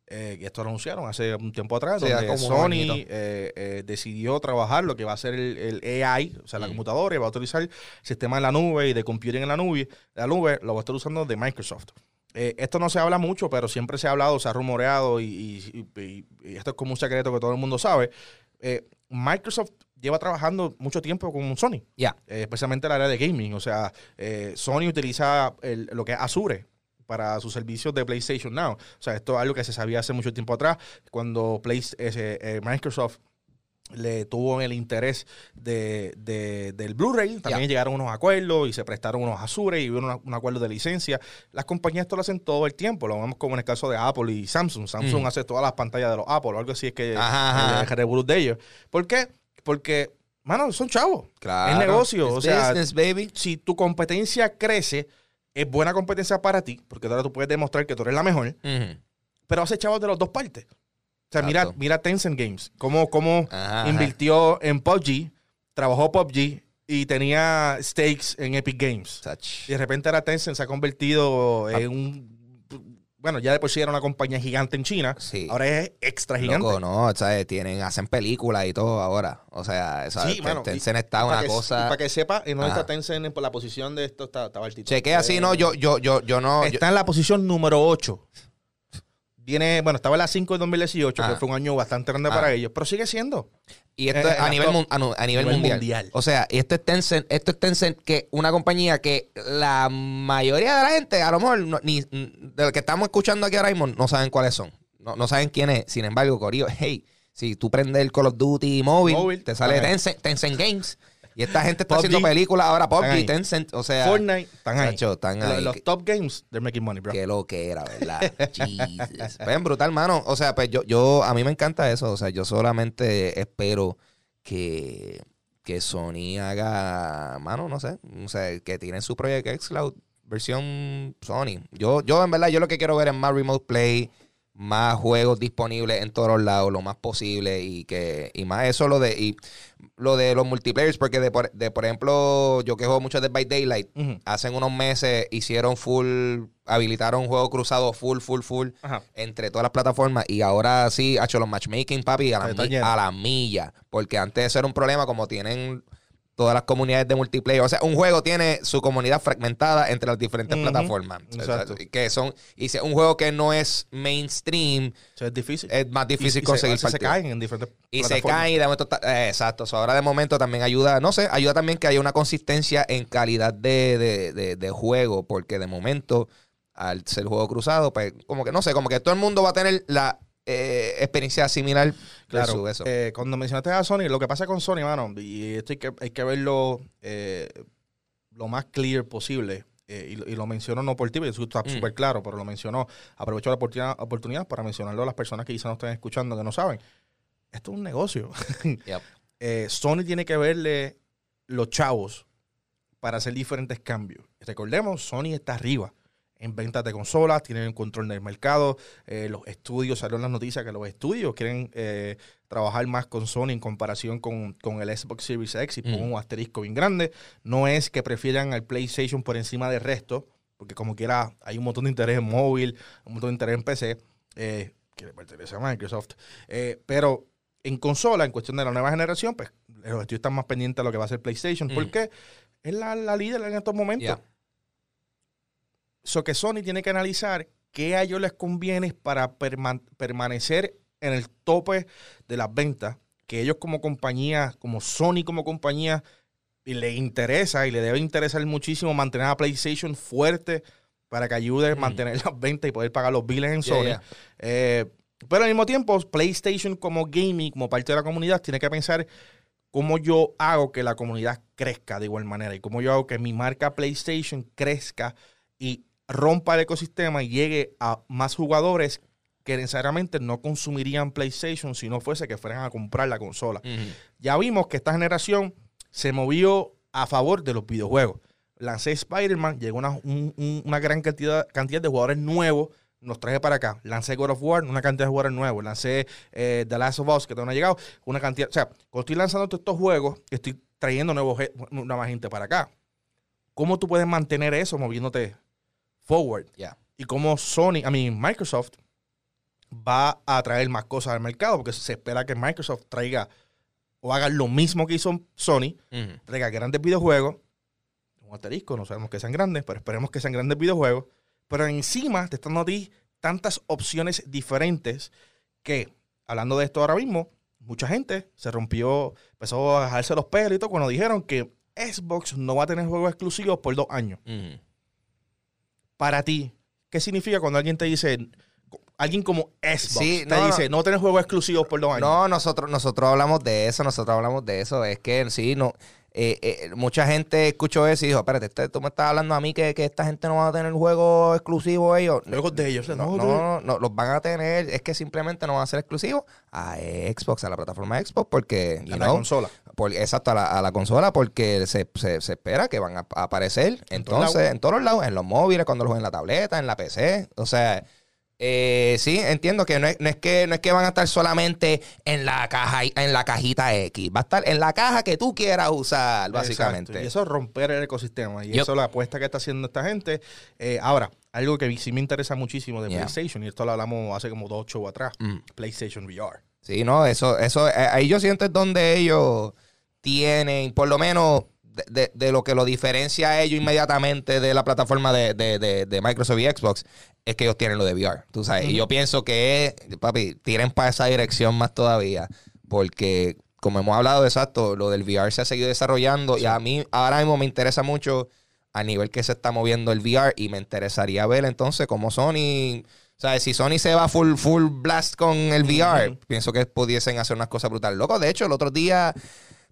Eh, y esto lo anunciaron hace un tiempo atrás, Sí, donde Sony eh, eh, decidió trabajar lo que va a ser el, el AI, o sea, la Mm. computadora, y va a utilizar el sistema en la nube y de computing en la nube. La nube lo va a estar usando de Microsoft. Eh, esto no se habla mucho, pero siempre se ha hablado, se ha rumoreado, y, y- y- y esto es como un secreto que todo el mundo sabe. Eh, Microsoft lleva trabajando mucho tiempo con Sony Ya. eh, especialmente el área de gaming. O sea, eh, Sony utiliza el- lo que es Azure para sus servicios de PlayStation Now. O sea, esto es algo que se sabía hace mucho tiempo atrás, cuando Play- Microsoft le tuvo el interés de, de- del Blu-ray, también llegaron unos acuerdos y se prestaron unos Azure y hubo un acuerdo de licencia. Las compañías esto lo hacen todo el tiempo, lo vemos como en el caso de Apple y Samsung. Samsung Mm. hace todas las pantallas de los Apple o algo así, es que Ajá, ajá. el de ellos. ¿Por qué? Porque, mano, son chavos. Claro. Es negocio, It's o sea, business, baby. si tu competencia crece, es buena competencia para ti, porque ahora tú puedes demostrar que tú eres la mejor, pero hace chavos de las dos partes. O sea, mira, mira Tencent Games, cómo, cómo Ajá, ajá. invirtió en PUBG, trabajó PUBG y tenía stakes en Epic Games. Y de repente ahora Tencent se ha convertido Ah. en un... Bueno, ya de por sí era una compañía gigante en China, Sí. ahora es extra gigante. Loco, no, ¿sabes? Tienen, hacen películas y todo ahora. O sea, ¿sabes? Sí, mano, Tencent está una que- cosa. Para que sepa, en dónde Ajá. está Tencent por la posición de esto, está, estaba el título. Chequea así, no, yo, yo, yo, yo no. yo- Está en la posición número 8 Viene, bueno, estaba en la 5 de 2018, Ah. que fue un año bastante grande Ah. para ellos, pero sigue siendo. Y esto Eh, es a nivel, top- a, nivel mundial. mundial. O sea, y esto es Tencent, esto es Tencent, que una compañía que la mayoría de la gente, a lo mejor, no- ni de lo que estamos escuchando aquí ahora mismo, no saben cuáles son. No, no saben quién es. Sin embargo, Corillo, hey, si tú prendes el Call of Duty móvil, Móvil, te sale ajá. Tencent, Tencent Games. Y esta gente está PUBG, haciendo películas ahora, PUBG. Tencent, o sea... Fortnite, están ahí. están Los- ahí. Los top games, they're making money, bro. Qué lo que era, ¿verdad? (laughs) Jesus. Ven, brutal, mano. O sea, pues yo, yo, a mí me encanta eso. O sea, yo solamente espero que, que Sony haga, mano, no sé. O sea, que tienen su Project X Cloud versión Sony. Yo, yo, en verdad, yo lo que quiero ver es más Remote Play, más juegos disponibles en todos lados, lo más posible y que, y más eso lo de, y lo de los multiplayers, porque de por, de, por ejemplo, yo que juego mucho de By Daylight, Ujú. hace unos meses hicieron full, habilitaron un juego cruzado full, full, full Ajá. entre todas las plataformas y ahora sí ha hecho los matchmaking, papi, a la, a la milla, porque antes eso era un problema como tienen todas las comunidades de multiplayer, o sea, un juego tiene su comunidad fragmentada entre las diferentes plataformas, O sea, que son y si es un juego que no es mainstream, O sea, es difícil. es más difícil Y- y conseguir se, caen en diferentes Y se plataformas. cae y de momento está- eh, exacto. So, ahora de momento también ayuda, no sé, ayuda también que haya una consistencia en calidad de, de- de- de juego, porque de momento, al ser juego cruzado, pues como que no sé, como que todo el mundo va a tener la eh, experiencia similar. Claro, eso. eh, cuando mencionaste a Sony, lo que pasa con Sony, mano, y esto hay que, hay que verlo eh, lo más clear posible. eh, y, lo- y lo menciono no por ti, porque eso está Mm. súper claro, pero lo mencionó. Aprovecho la oportunidad, oportunidad para mencionarlo a las personas que quizás no estén escuchando, que no saben. Esto es un negocio. (laughs) Yep. Eh, Sony tiene que verle los chavos para hacer diferentes cambios. Recordemos, Sony está arriba en ventas de consolas, tienen el control del mercado. eh, los estudios, salieron las noticias que los estudios quieren eh, trabajar más con Sony en comparación con, con el Xbox Series X y pongo Mm. un asterisco bien grande. No es que prefieran al PlayStation por encima del resto, porque como quiera hay un montón de interés en móvil, un montón de interés en PC, eh, que le pertenece a Microsoft. Pero en consola, en cuestión de la nueva generación, pues los estudios están más pendientes de lo que va a hacer PlayStation, Mm. porque es la, la líder en estos momentos. Yeah. So que Sony tiene que analizar qué a ellos les conviene para perma- permanecer en el tope de las ventas, que ellos como compañía, como Sony como compañía, le interesa y le debe interesar muchísimo mantener a PlayStation fuerte para que ayude a mantener las ventas y poder pagar los biles en Yeah, Sony. yeah. Eh, pero al mismo tiempo, PlayStation como gaming, como parte de la comunidad, tiene que pensar cómo yo hago que la comunidad crezca de igual manera y cómo yo hago que mi marca PlayStation crezca y rompa el ecosistema y llegue a más jugadores que necesariamente no consumirían PlayStation si no fuese que fueran a comprar la consola. Ya vimos que esta generación se movió a favor de los videojuegos. Lancé Spider-Man, llegó una, un- un- una gran cantidad, cantidad de jugadores nuevos, los traje para acá. Lancé God of War, una cantidad de jugadores nuevos. Lancé eh, The Last of Us, que todavía no ha llegado, una cantidad. O sea, cuando estoy lanzando todos estos juegos, estoy trayendo nuevos, ge- nueva gente para acá. ¿Cómo tú puedes mantener eso moviéndote forward? Yeah. Y cómo Sony, a mí, Microsoft va a traer más cosas al mercado, porque se espera que Microsoft traiga o haga lo mismo que hizo Sony, traiga grandes videojuegos, un asterisco, no sabemos que sean grandes, pero esperemos que sean grandes videojuegos, pero encima te están dando a ti tantas opciones diferentes que, hablando de esto ahora mismo, mucha gente se rompió, empezó a bajarse los pelos y todo cuando dijeron que Xbox no va a tener juegos exclusivos por dos años. Para ti, ¿qué significa cuando alguien te dice, alguien como Xbox Sí, te no, dice, no, tener juegos exclusivos por dos años? No, nosotros, nosotros hablamos de eso, nosotros hablamos de eso. Es que sí, no. eh, eh, mucha gente escuchó eso y dijo, espérate, este- tú me estás hablando a mí que, que esta gente no va a tener juego exclusivo ellos. Juegos de ellos, No, no, no, no, no, los van a tener, es que simplemente no van a ser exclusivos a Xbox, a la plataforma Xbox, porque, a la know, consola. por- exacto, a la, a la consola, porque se, se- se espera que van a, aparecer, En todos entonces, lados. en todos los lados, en los móviles, cuando los en la tableta, en la PC, o sea, eh, sí, entiendo que no es, no es que no es que van a estar solamente en la caja en la cajita X, va a estar en la caja que tú quieras usar, básicamente. Exacto. Y eso es romper el ecosistema. Y Yep. eso es la apuesta que está haciendo esta gente. Eh, ahora, algo que sí me interesa muchísimo de Yeah. PlayStation, y esto lo hablamos hace como dos shows atrás, Mm. PlayStation VR. Sí, no, eso, eso, eh, ahí yo siento es donde ellos tienen, por lo menos de, de- de lo que lo diferencia a ellos inmediatamente de la plataforma de, de- de- de Microsoft y Xbox es que ellos tienen lo de VR, tú sabes. Y yo pienso que, papi, tiren para esa dirección más todavía, porque como hemos hablado de exacto, lo del VR se ha seguido desarrollando y a mí ahora mismo me interesa mucho a nivel que se está moviendo el VR y me interesaría ver entonces cómo Sony, ¿sabes? Si Sony se va full, full blast con el VR, pienso que pudiesen hacer unas cosas brutales. Loco, de hecho, el otro día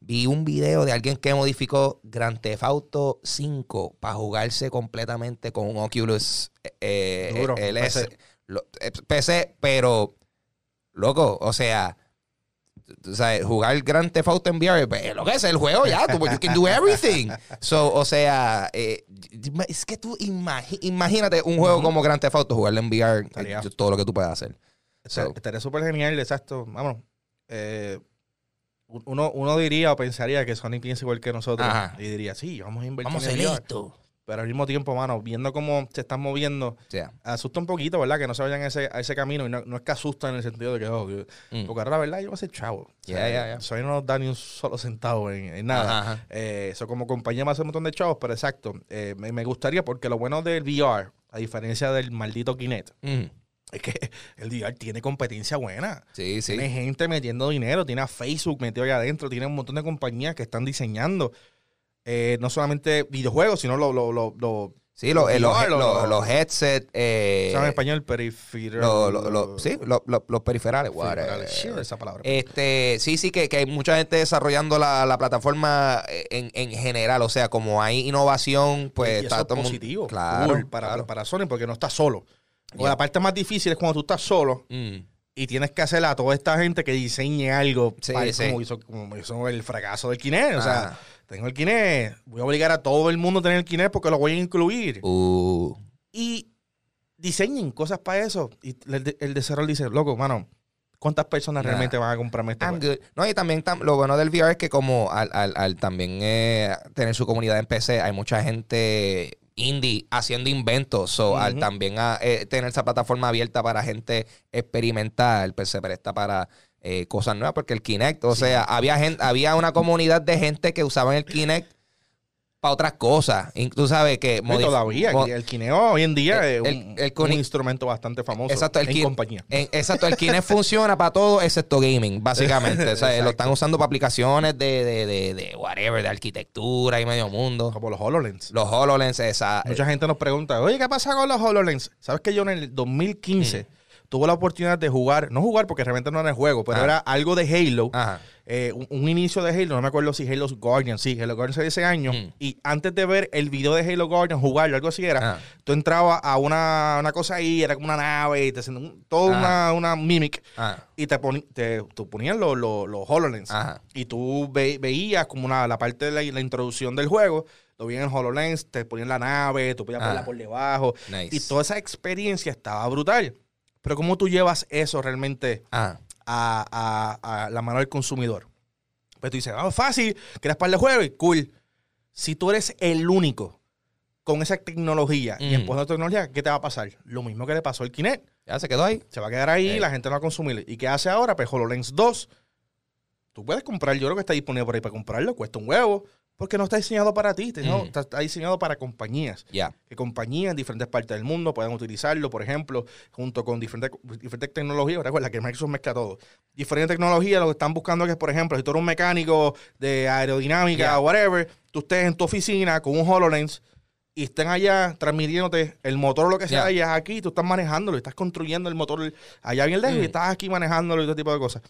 vi un video de alguien que modificó Grand Theft Auto 5 para jugarse completamente con un Oculus eh, Duro, LS. PC. Lo- eh, PC, pero, loco, o sea... tú sabes, jugar Grand Theft Auto en VR, pues, lo que es el juego ya, tú, you can do everything. (laughs) So, o sea, eh, es que tú imagínate un juego como Grand Theft Auto, jugarlo en VR, eh, todo lo que tú puedas hacer. So- Estaría súper genial, exacto. Vamos. eh, uno, uno diría o pensaría que Sony piensa igual que nosotros. Ajá. Y diría, sí, vamos a invertir Vamos a en VR. esto. Pero al mismo tiempo, mano, viendo cómo se están moviendo, sea, asusta un poquito, ¿verdad? Que no se vayan a ese, a ese camino. Y no, no es que asusta en el sentido de que, oh, Mm. porque ahora la verdad yo voy a ser chavo. O sea, ya. Sony no nos da ni un solo centavo en, en nada. Ajá, ajá. Eh, eso como compañía me hace un montón de chavos, pero exacto. eh, me, me gustaría, porque lo bueno del VR, a diferencia del maldito Kinect, Mm. Es que el VR tiene competencia buena. Sí, sí. Tiene gente metiendo dinero, tiene a Facebook metido allá adentro, tiene un montón de compañías que están diseñando eh, no solamente videojuegos, sino lo, lo, lo, lo- Sí, eh, los, los- lo- los headsets. Eh, ¿se llama en español periferal. lo- sí, lo- lo- los periferales. Periferales, sí, esa palabra. Este, sí, sí, que, que hay mucha gente desarrollando la, la plataforma eh, en, en general. O sea, como hay innovación, pues y eso está es el mundo- positivo Claro, para, claro. para Sony porque no estás solo. O Ya. la parte más difícil es cuando tú estás solo Mm. y tienes que hacer a toda esta gente que diseñe algo Sí, para- sí. como, hizo, como hizo el fracaso del Kinect. O sea, tengo el Kinect, voy a obligar a todo el mundo a tener el Kinect porque lo voy a incluir. Uh, Y diseñen cosas para eso. Y el, el desarrollador dice, loco, mano, ¿cuántas personas Nah. realmente van a comprarme este I'm juego? good. No, y también tam- lo bueno del VR es que como al, al- al también eh, tener su comunidad en PC, hay mucha gente indie haciendo inventos. So, al también ah, eh, tener esa plataforma abierta para gente experimental, pues se presta para eh, cosas nuevas. Porque el Kinect, o sea, había gente, había una comunidad de gente que usaban el Kinect para otras cosas. Tú sabes que todavía, el Kineo hoy en día El- es un, el un Kine- instrumento bastante famoso Exacto, el en Kin- compañía. en- exacto, el Kinect funciona para todo excepto gaming, básicamente. O sea, lo Exacto. están usando para aplicaciones de, de, de, de whatever, de arquitectura y medio mundo. Como los HoloLens. Los HoloLens, esa. Mucha gente nos pregunta, oye, ¿qué pasa con los HoloLens? ¿Sabes que yo en el 2015 tuve la oportunidad de jugar, no jugar porque realmente no era el juego, pero Ajá. era algo de Halo, eh, un, un inicio de Halo, no me acuerdo si Halo Guardian, sí, Halo Guardian de ese año, Mm. y antes de ver el video de Halo Guardian, jugarlo, algo así era, Ajá. tú entrabas a una, una cosa ahí, era como una nave, y te un- toda una, una mimic, y te, te, ponían los, los, los HoloLens. Y tú ve- veías como una, la parte de la, la introducción del juego, lo veías en HoloLens, te ponían la nave, tú podías Ah. verla por debajo. Nice. Y toda esa experiencia estaba brutal. Pero ¿cómo tú llevas eso realmente Ajá. a, a- a la mano del consumidor? Pues tú dices, ah, fácil, quieres para el juego y cool. Si tú eres el único con esa tecnología y Mm. empujando tecnología, ¿qué te va a pasar? Lo mismo que le pasó al Kinect. Ya se quedó ahí. Se va a quedar ahí, Eh. la gente no va a consumir. ¿Y qué hace ahora? Pues HoloLens 2. Tú puedes comprar, yo creo que está disponible por ahí para comprarlo, cuesta un huevo, porque no está diseñado para ti, ¿no? Mm. está, está diseñado para compañías. Que compañías en diferentes partes del mundo puedan utilizarlo, por ejemplo, junto con diferentes, diferentes tecnologías. Recuerda que Microsoft mezcla todo. Diferentes tecnologías, lo que están buscando es que, por ejemplo, si tú eres un mecánico de aerodinámica o whatever, tú estés en tu oficina con un HoloLens y estén allá transmitiéndote el motor o lo que sea, Ya. y es aquí, tú estás manejándolo, estás construyendo el motor allá bien lejos Mm. y estás aquí manejándolo y todo tipo de cosas.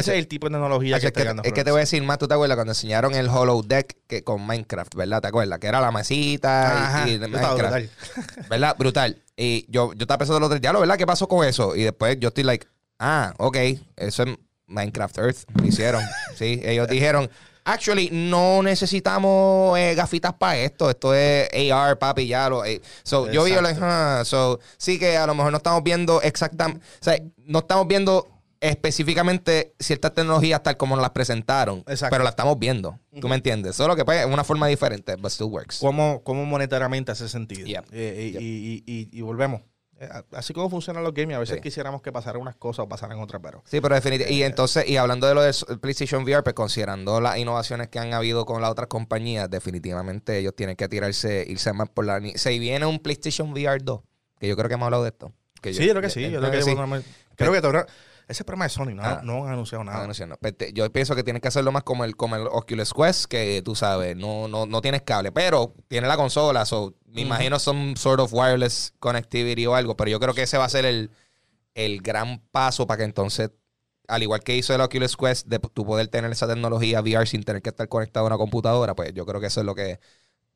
Ese es el tipo de tecnología que es está que, es que te voy a decir más, tú te acuerdas cuando enseñaron el Hollow Deck que con Minecraft, ¿verdad? ¿Te acuerdas? Que era la mesita y- Ajá, Minecraft. brutal. (laughs) ¿Verdad? Brutal. Y yo, yo estaba pensando el otro día, "Diablo, ¿verdad? ¿Qué pasó con eso? Y después yo estoy like, ah, ok, eso es Minecraft Earth. Lo hicieron. (laughs) sí, ellos dijeron, actually, no necesitamos eh, gafitas para esto. Esto es AR, papi, ya lo. eh". So, yo vi, yo like, ah, so, sí que a lo mejor no estamos viendo exactamente, o sea, no estamos viendo específicamente ciertas tecnologías tal como nos las presentaron, Exacto. pero las estamos viendo. ¿Tú me entiendes? Solo que pues, es una forma diferente, but still works. ¿Cómo, cómo monetariamente hace sentido? Yeah. Eh, y, y- y- y- y volvemos. Eh, Así como funcionan los games, a veces Sí. quisiéramos que pasaran unas cosas o pasaran otras, pero... Sí, pero definitivamente. Y entonces, y hablando de lo del PlayStation VR, pues considerando las innovaciones que han habido con las otras compañías, definitivamente ellos tienen que tirarse, irse más por la. Se viene un PlayStation VR 2, que yo creo que hemos hablado de esto. Que sí, yo creo que sí. Yo creo que, sí. bueno, creo que ese problema de Sony, no, Ah. no han anunciado nada. No sé, no. Te- Yo pienso que tienen que hacerlo más como el, como el Oculus Quest, que tú sabes, no, no, no tienes cable, pero tiene la consola, so, me imagino son sort of wireless connectivity o algo, pero yo creo que ese va a ser el, el gran paso para que entonces, al igual que hizo el Oculus Quest, de tú poder tener esa tecnología VR sin tener que estar conectado a una computadora, pues yo creo que eso es lo que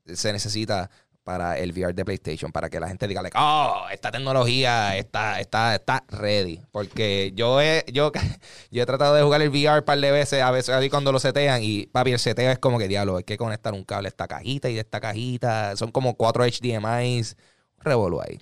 se necesita para el VR de PlayStation, para que la gente diga, like, oh, esta tecnología está, está, está ready. Porque yo he, yo, (laughs) he tratado de jugar el VR un par de veces, a veces ahí cuando lo setean, y papi, el seteo es como que diablo, hay que conectar un cable a esta cajita y de esta cajita. Son como cuatro HDMIs. Revolú ahí.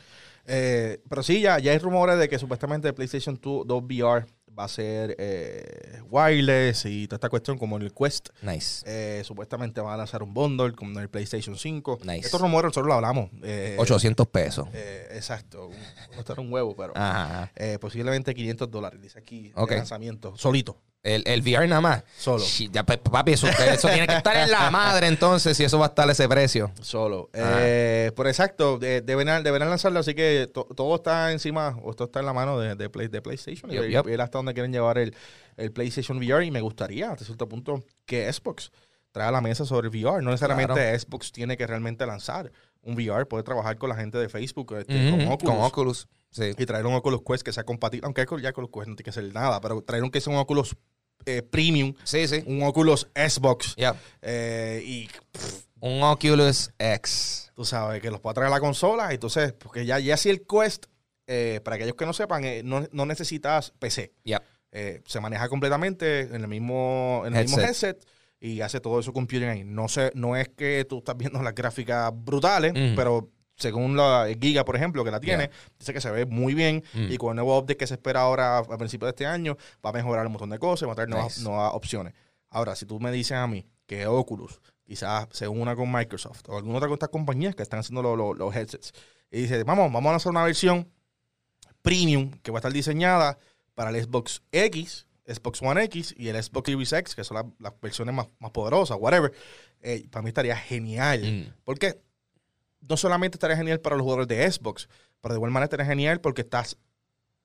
Eh, pero sí, ya, ya hay rumores de que supuestamente PlayStation 2, 2 VR va a ser eh, wireless y toda esta cuestión como en el Quest. Nice. Eh, supuestamente van a lanzar un bundle como en el PlayStation 5. Nice. Estos rumores nosotros lo hablamos. eh, 800 pesos. eh, exacto. No está en un huevo, pero Ajá, ajá. eh, posiblemente 500 dólares. Dice aquí Ok. de lanzamiento. Solito. El, el VR nada más. Solo. Ya, pa- papi, eso, eso tiene que estar en la (laughs) madre entonces, si eso va a estar a ese precio. Solo. Eh, por exacto, de- deberán, deberán lanzarlo, así que to- todo está encima, o esto está en la mano de, de, Play- de PlayStation. y Yep, ver- yep. ver hasta dónde quieren llevar el, el PlayStation VR. Y me gustaría, hasta cierto punto, que Xbox traiga la mesa sobre el VR. No necesariamente Claro. Xbox tiene que realmente lanzar un VR, puede trabajar con la gente de Facebook, este, con Oculus. Con Oculus. Sí. Y traer un Oculus Quest que sea compatible, aunque ya Oculus Quest no tiene que ser nada, pero traer un que sea un Oculus eh, Premium, Sí, sí. un Oculus Xbox. Yep. eh, y Un Oculus X. tú sabes, que los pueda traer a la consola. Entonces, porque ya, ya si el Quest, eh, para aquellos que no sepan, no, no necesitas PC. Yep. Se maneja completamente en el mismo, en el mismo Headset. headset y hace todo eso computing ahí. No, sé, no es que tú estás viendo las gráficas brutales, pero según la Giga, por ejemplo, que la tiene, Yeah. dice que se ve muy bien Mm. y con el nuevo update que se espera ahora a principios de este año, va a mejorar un montón de cosas, va a traer nuevas, Nice. nuevas opciones. Ahora, si tú me dices a mí que Oculus quizás se una con Microsoft o alguna otra de estas compañías que están haciendo lo- lo- los headsets y dice, vamos, vamos a lanzar una versión premium que va a estar diseñada para el Xbox X, Xbox One X y el Xbox Series X, que son la- las versiones más, más poderosas, whatever. Eh, para mí estaría genial. Mm. Porque no solamente estaría genial para los jugadores de Xbox, pero de igual manera estaría genial porque estás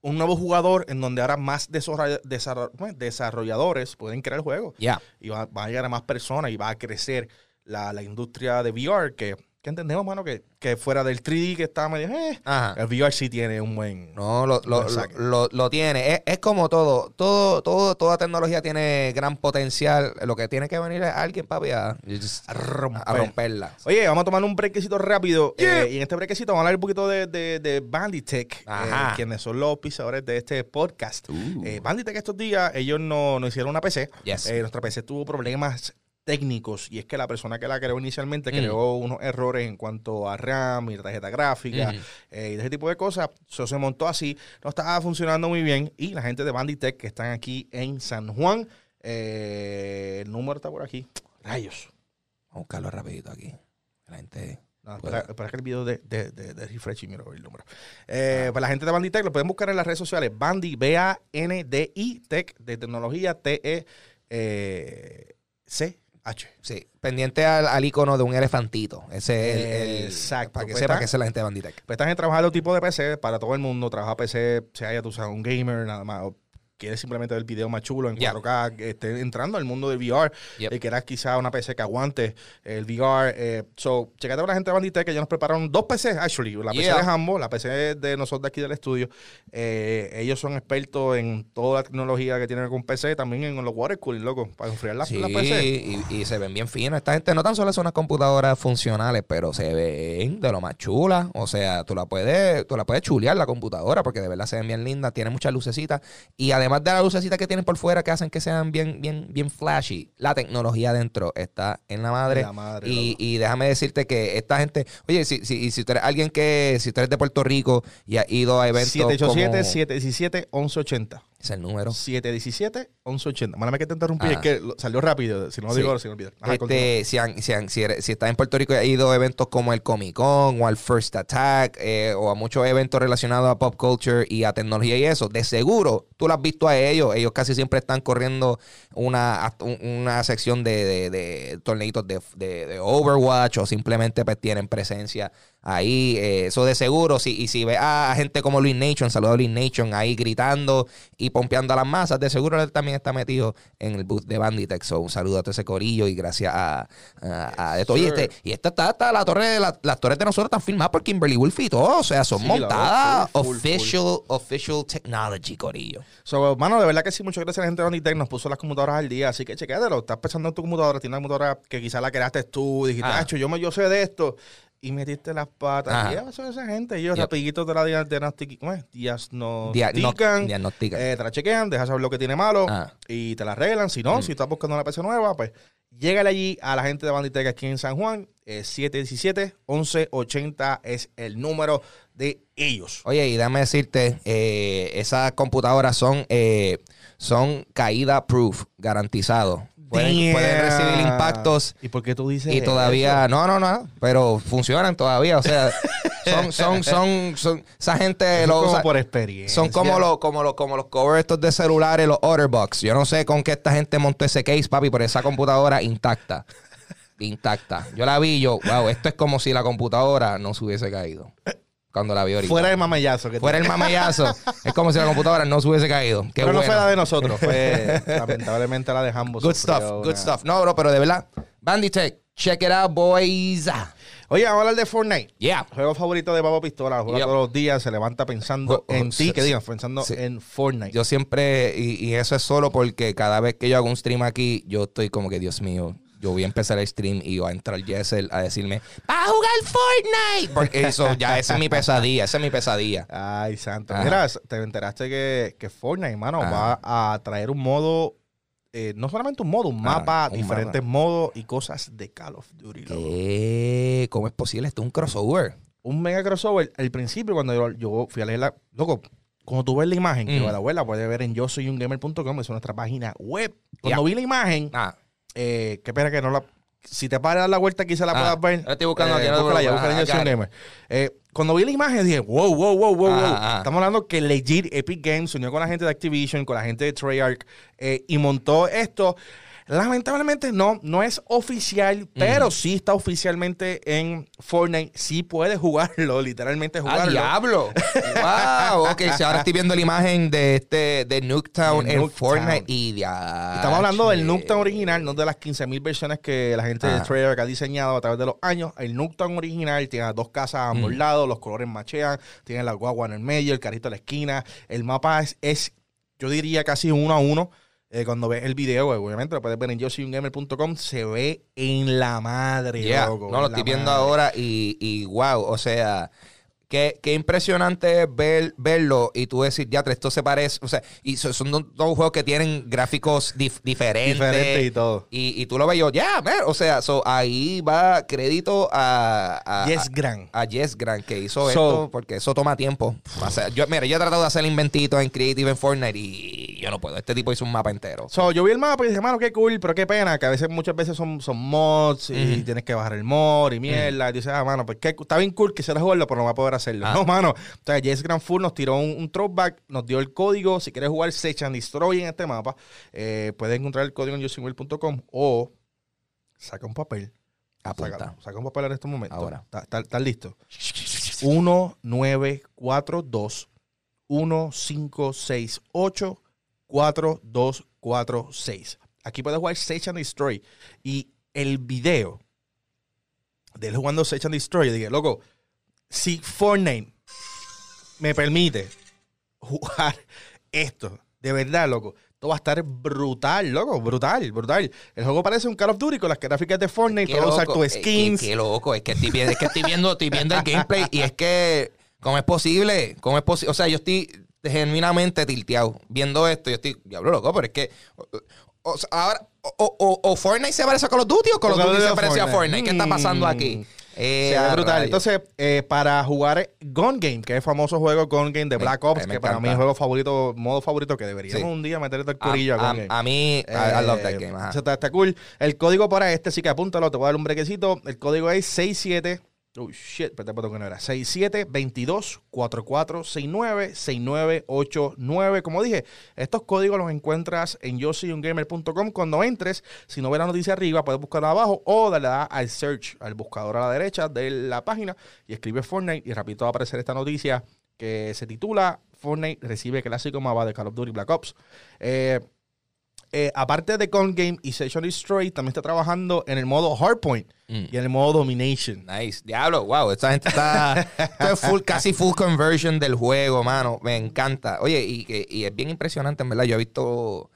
un nuevo jugador en donde ahora más desarrolladores pueden crear el juego. Y va, va a llegar a más personas y va a crecer la, la industria de VR que, que entendemos, mano, que, que fuera del 3D que está medio... Eh, Ajá. el VR sí tiene un buen... No, lo, lo, Lo lo- tiene. Es, es como todo. todo, todo. Toda tecnología tiene gran potencial. Lo que tiene que venir es alguien, papi, a, A romper. a romperla. Oye, vamos a tomar un brequecito rápido. Yeah. eh, y en este brequecito vamos a hablar un poquito de, de, de Banditech, eh, quienes son los pisadores de este podcast. Uh. Eh, Banditech estos días, ellos no, no hicieron una PC. Yes. Eh, nuestra PC tuvo problemas técnicos y es que la persona que la creó inicialmente Mm. creó unos errores en cuanto a RAM y tarjeta gráfica Ujú. eh, y de ese tipo de cosas. Eso se montó así, no estaba funcionando muy bien y la gente de Banditech que están aquí en San Juan, eh, el número está por aquí. Rayos. Vamos a buscarlo rapidito aquí. La gente... No, espera, espera que el video de, de, de, de refresh y miro el número. Eh, Para la gente de Banditech, lo pueden buscar en las redes sociales. Bandy, B-A-N-D-I, Tech, de tecnología, T-E-C-H. Sí, pendiente al, al icono de un elefantito. Ese es el, el- Exacto. Para que Pues sepa está- que esa es la gente de Banditech. Pues trabajar los tipos de PC para todo el mundo. Trabaja PC, sea ya tú sabes, un gamer, nada más. O quieres simplemente ver el video más chulo en Yeah. 4K, que esté entrando al mundo del VR. Yep. Y quieras quizá una PC que aguante el VR. Eh, so, checate con la gente de Banditech que ellos nos prepararon dos PCs, actually. La PC de Hambo, la PC de nosotros de aquí del estudio. Eh, ellos son expertos en toda la tecnología que tienen con PC, también en los water cooling, loco, para enfriar las Sí, las PC. y, y se ven bien finas. Esta gente no tan solo son unas computadoras funcionales, pero se ven de lo más chulas. O sea, tú la puedes, tú la puedes chulear la computadora porque de verdad se ven bien lindas. Tiene muchas lucecitas. Y además de las lucecitas que tienen por fuera que hacen que sean bien, bien, bien flashy, la tecnología adentro está en la madre. La madre, y, y déjame decirte que esta gente, oye, si, si, si tú eres alguien que, si tú eres de Puerto Rico y has ido a eventos como- 787-717-1180. Es el número. 717-1180. Mándame que te interrumpí, Ah. es que lo- salió rápido. Si no lo Sí. digo ahora, se me olvida. Ajá, continúa. Este, si, han- si, han- si, eres- si estás en Puerto Rico y has ido a eventos como el Comic Con o al First Attack eh, o a muchos eventos relacionados a pop culture y a tecnología y eso, de seguro tú lo has visto a ellos. Ellos casi siempre están corriendo una, una sección de, de, de torneitos de, de- de Overwatch o simplemente pues tienen presencia ahí. eh, Eso de seguro. Si, y si ves a gente como Luis Nation, saludo a Luis Nation ahí gritando y pompeando a las masas, de seguro él también está metido en el booth de Banditex. So, un saludo a todo ese corillo y gracias a, a, a esto. Sure. este, y esta está, está la torre de la- las torres de nosotros están filmadas por Kimberly Wolf y todo. O sea, son Sí, montadas verdad, full, full, official, official technology, corillo. So, mano, de verdad que sí, muchas gracias a la gente de Onitech. Nos puso las computadoras al día, así que chequéatelo. Estás pensando en tu computadora, tienes una computadora que quizás la creaste tú, dijiste, Ah. "Acho, yo, me, yo sé de esto. Y metiste las patas. Y eso es esa gente. Ellos Yep. rapidito te la diagnostican. Diagnostican. diagnostican. eh, te la chequean, dejas saber lo que tiene malo y te la arreglan. Si no, si estás buscando una PC nueva, pues llégale allí a la gente de Banditech aquí en San Juan. Eh, 717-1180 es el número de ellos. Oye, y déjame decirte, eh, esas computadoras son, eh, son caída proof, garantizado. Pueden, pueden recibir impactos ¿Y por qué tú dices y todavía, no, no, no, pero funcionan todavía. O sea, (laughs) son, son, son, son, esa gente lo como por experiencia. Son como los, como los, como los covers estos de celulares, los Otterbox. Yo no sé con qué esta gente montó ese case, papi, pero esa computadora intacta. (laughs) Intacta. Yo la vi yo, wow, esto es como si la computadora no se hubiese caído. Cuando la vi ahorita. Fuera el mamayazo. Que Fuera el mamayazo. (laughs) es como si la computadora no se hubiese caído. Qué Pero no fue la de nosotros, fue (laughs) lamentablemente la de Hambo. Good stuff, good stuff. No, bro, pero de verdad. Banditech, check it out, boys. Oye, vamos a hablar de Fortnite. Yeah. Juego favorito de Papa Pistola, juega todos los días, se levanta pensando en ti, que sí. digan, pensando Sí. en Fortnite. Yo siempre, y, y eso es solo porque cada vez que yo hago un stream aquí, yo estoy como que, Dios mío, yo voy a empezar el stream y va a entrar Jessel a decirme, ¡Va a jugar Fortnite! Porque eso ya, esa es mi pesadilla, esa es mi pesadilla. Ay, santo. Ajá. Mira, te enteraste que, que Fortnite, mano, Ajá. va a traer un modo, eh, no solamente un modo, un Ah, mapa, un diferentes mapa. modos y cosas de Call of Duty. ¿Qué? ¿Cómo es posible? Esto es un crossover. Un mega crossover. Al principio, cuando yo, yo fui a leer la. Loco, cuando tú ves la imagen, que Mm. la abuela puede ver en yo soy un gamer.com, es nuestra página web. Cuando vi la imagen, Ah, eh, qué pena que no la. Si te paras a dar la vuelta, quizá la Ah, puedas ver. la estoy buscando aquí, Eh, búscala ya, búscala en Ah. Gamer. Eh, cuando vi la imagen, dije, wow, wow, wow, wow, Ah, wow. ah. Estamos hablando que legit Epic Games se unió con la gente de Activision, con la gente de Treyarch eh, y montó esto. Lamentablemente no, no es oficial, pero sí está oficialmente en Fortnite. Sí puedes jugarlo, (laughs) literalmente ¡Ah, jugarlo. diablo! ¡Wow! Ok, si ahora estoy viendo la imagen de este de Nuketown en Nuketown. Fortnite y ya. Estamos hablando del Nuketown original, no de las 15.000 versiones que la gente de Ajá. Treyarch ha diseñado a través de los años. El Nuketown original tiene las dos casas a ambos Mm. lados, los colores machean, tiene la guagua en el medio, el carrito en la esquina. El mapa es, es, yo diría, casi uno a uno. Eh, cuando ves el video, obviamente lo puedes ver en yosoyungamer.com, se ve en la madre. Yeah. loco, No, lo estoy viendo ahora y, y wow, o sea, qué, qué impresionante es ver, verlo y tú decir, ya, esto se parece, o sea, y so- son dos, juegos que tienen gráficos dif- diferentes. Diferente y todo. Y, y tú lo ves yo, ya, man, o sea, so, ahí va crédito a, a, Yes, a- Gran. a Jess Grant que hizo So- esto porque eso toma tiempo. O sea, yo, mira, yo he tratado de hacer inventitos en Creative en Fortnite y yo no puedo. Este tipo hizo un mapa entero. So, yo vi el mapa y dije, mano, qué cool, pero qué pena, que a veces, muchas veces son, son mods y tienes que bajar el mod y mierda. Y dices, ah, mano, pues qué, está bien cool quisiera jugarlo, pero no va a poder hacerlo. Ah. (laughs) No, mano. O sea, Jess Grand Full nos tiró un, un throwback, nos dio el código. Si quieres jugar Search and Destroy en este mapa, eh, puedes encontrar el código en yosinwell.com o saca un papel. Apunta. Saca, saca un papel en estos momentos. Ahora. ¿Está- está- ¿Estás listo? 1942 1568 4246. Aquí puedes jugar Search and Destroy. Y el video de él jugando Search and Destroy, yo dije, loco, si Fortnite me permite jugar esto, de verdad, loco, esto va a estar brutal, loco, brutal, brutal. El juego parece un Call of Duty con las gráficas de Fortnite, Qué puedes usar tus eh, skins. Qué, qué loco, es que estoy viendo, es que estoy viendo, estoy viendo el gameplay y es que, ¿cómo es posible? ¿Cómo es posible? O sea, yo estoy genuinamente tilteado viendo esto. Yo estoy, diablo loco, pero es que, o, o ahora, o, Fortnite se parece a Call of Duty o Call of Duty se parece a Fortnite. Fortnite. ¿Qué está pasando aquí? Eh, Se ve brutal. Entonces, eh, para jugar Gun Game, que es el famoso juego Gun Game de Black Ops, eh, que para mí es el juego favorito, modo favorito que deberíamos Sí. un día meterle el a, corillo a, Gun a- Game. a mí, I, I love that Eh, game. ajá. está, está cool. El código para este, sí que apúntalo, te voy a dar un brequecito. El código es 67. Oh shit, espérate, que no era. 67 22 44 69 6989. Como dije, estos códigos los encuentras en yo soy. Cuando entres, si no ves la noticia arriba, puedes buscarla abajo o darle al search, al buscador a la derecha de la página y escribe Fortnite y rapidito va a aparecer esta noticia que se titula Fortnite recibe clásico mapa de Call of Duty Black Ops. Eh, eh, aparte de Con Game y Session Destroy, también está trabajando en el modo Hardpoint Mm. y en el modo Domination. Nice. Diablo, wow. Esta gente está. (laughs) esto es full, casi full conversion del juego, mano. Me encanta. Oye, y, que- y es bien impresionante, en verdad. Yo he visto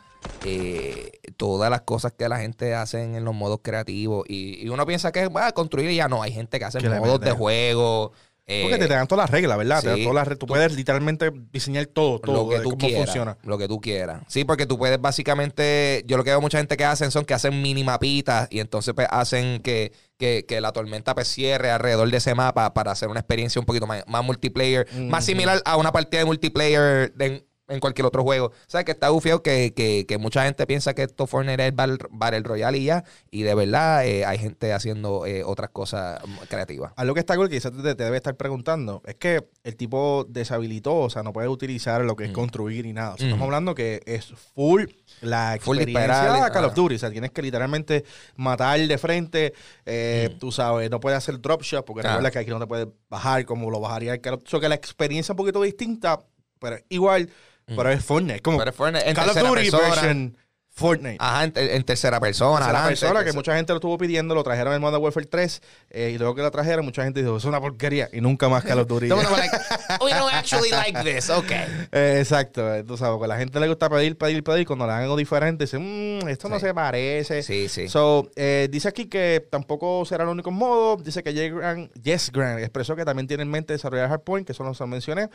eh, todas las cosas que la gente hace en los modos creativos. Y, y uno piensa que va a construir y ya no. Hay gente que hace modos de juego. Eh, Porque te, te dan todas las reglas, ¿verdad? Te dan todas las re- tú puedes literalmente diseñar todo, todo lo que tú cómo quieras. funciona. Lo que tú quieras. Sí, porque tú puedes básicamente. Yo lo que veo mucha gente que hacen son que hacen mini mapitas y entonces pues, hacen que, que, que la tormenta pues, cierre alrededor de ese mapa para hacer una experiencia un poquito más, más multiplayer, más similar a una partida de multiplayer de- en cualquier otro juego. O sea, que está bufiado que, que, que mucha gente piensa que esto Fortnite es Battle, Battle Royale y ya. Y de verdad eh, hay gente haciendo eh, otras cosas mm, creativas. Algo que está cool, que quizás te, te debe estar preguntando, es que el tipo deshabilitó, o sea, no puede utilizar lo que es construir y nada. O sea, Mm. Estamos hablando que es full la Full experiencia disparar, de Call of. Duty. O sea, tienes que literalmente matar de frente. eh, Tú sabes, no puedes hacer drop shot, porque Ah. recuerda que aquí no te puedes bajar como lo bajaría el Call of Duty. O sea, que la experiencia es un poquito distinta, pero igual, pero es Fortnite. Como Pero es Fortnite en Call of Duty persona. version Fortnite. Ajá, en, en tercera persona. La adelante, persona que tercera- mucha gente lo estuvo pidiendo, lo trajeron en Modern Warfare 3 eh, y luego que lo trajeron, mucha gente dijo, es una porquería y nunca más Call of Duty. Like, we don't actually like this. Okay. (laughs) Eh, exacto, eh, tú sabes, que a la gente le gusta pedir, pedir, pedir, cuando le dan algo diferente, dicen, "Mm, esto no se parece. Sí, sí. So, eh, dice aquí que tampoco será el único modo. Dice que Grant- Jess Grant expresó que también tiene en mente desarrollar Hardpoint, que eso no se lo mencioné,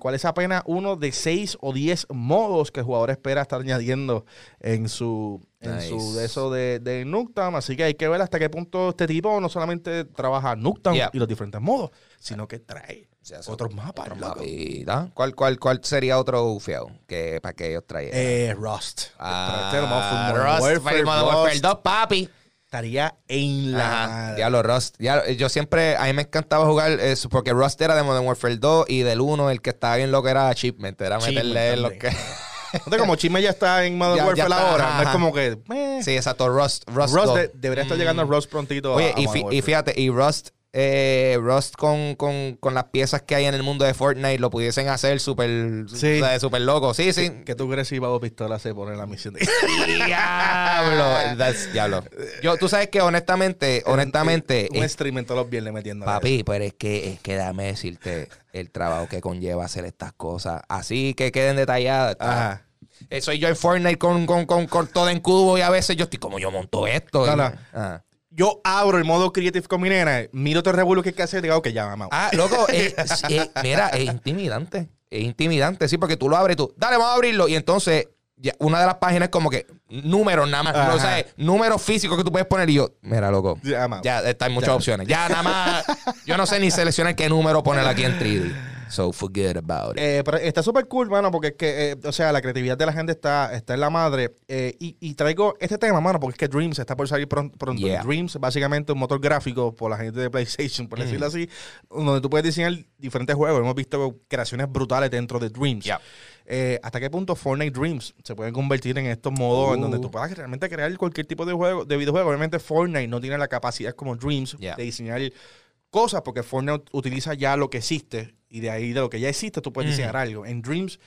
cuál es apenas uno de seis o diez modos que el jugador espera estar añadiendo en su en Nice. su de eso de, de Nuketown. Así que hay que ver hasta qué punto este tipo no solamente trabaja Nuketown Yeah. y los diferentes modos, sino que trae otros mapas. otro. ¿Cuál, cuál, ¿Cuál sería otro feo que para que ellos trajeran? Eh, Rust. Ah, Modern Rust, Warfare, Warfare Rust. 2, papi. Estaría en la Ajá. Diablo, Rust. Ya, yo siempre, a mí me encantaba jugar eso, porque Rust era de Modern Warfare 2 y del 1 el que estaba bien loco era Achievement. Era meterle lo que... (laughs) Entonces, como Chisme ya está en Modern Ya- ya Warfare está, ahora, ajá, no es como que. eh. sí, exacto, Rust. Rust, Rust 2. de- debería estar llegando a Rust prontito. Oye, a- a y, fíjate, y Rust, eh, Rust con, con, con las piezas que hay en el mundo de Fortnite lo pudiesen hacer súper Sí. o sea, loco. Sí, sí. Que tú crees si Babo Pistola se pone la misión de. (laughs) Diablo. That's- diablo. Yo, tú sabes que honestamente, honestamente, Un es- streaming todos los viernes metiendo. papi, pero es que, es que déjame decirte el trabajo que conlleva hacer estas cosas. Así que queden detalladas. Ajá. Eh, soy yo en Fortnite con, con, con, con todo en cubo y a veces yo estoy como yo monto esto. No, Y- no. Ajá. Yo abro el modo Creative con mi nena, miro todo el revuelo que hay que hacer y digo, ok, ya, mamá. Ah, loco, eh, (laughs) sí, eh, mira, es intimidante. Es intimidante, sí, porque tú lo abres y tú, dale, vamos a abrirlo. Y entonces, ya, una de las páginas es como que números nada más. No, o sea, números físicos que tú puedes poner. Y yo, mira, loco, Ya, mamá. ya está, hay muchas Ya. opciones. Ya nada más, yo no sé ni seleccionar qué número poner aquí en (laughs) 3D. So forget about it. Eh, pero está súper cool, mano, porque es que, eh, o sea, la creatividad de la gente está, está en la madre. Eh, y, y traigo este tema, mano, porque es que Dreams está por salir pron- pronto. Yeah. Dreams, básicamente, un motor gráfico por la gente de PlayStation, por decirlo así, donde tú puedes diseñar diferentes juegos. Hemos visto creaciones brutales dentro de Dreams. Yeah. Eh, ¿Hasta qué punto Fortnite Dreams se pueden convertir en estos modos en donde tú puedas realmente crear cualquier tipo de juego, de videojuego? Obviamente Fortnite no tiene la capacidad como Dreams Yeah. de diseñar cosas porque Fortnite utiliza ya lo que existe y de ahí de lo que ya existe tú puedes diseñar algo. En Dreams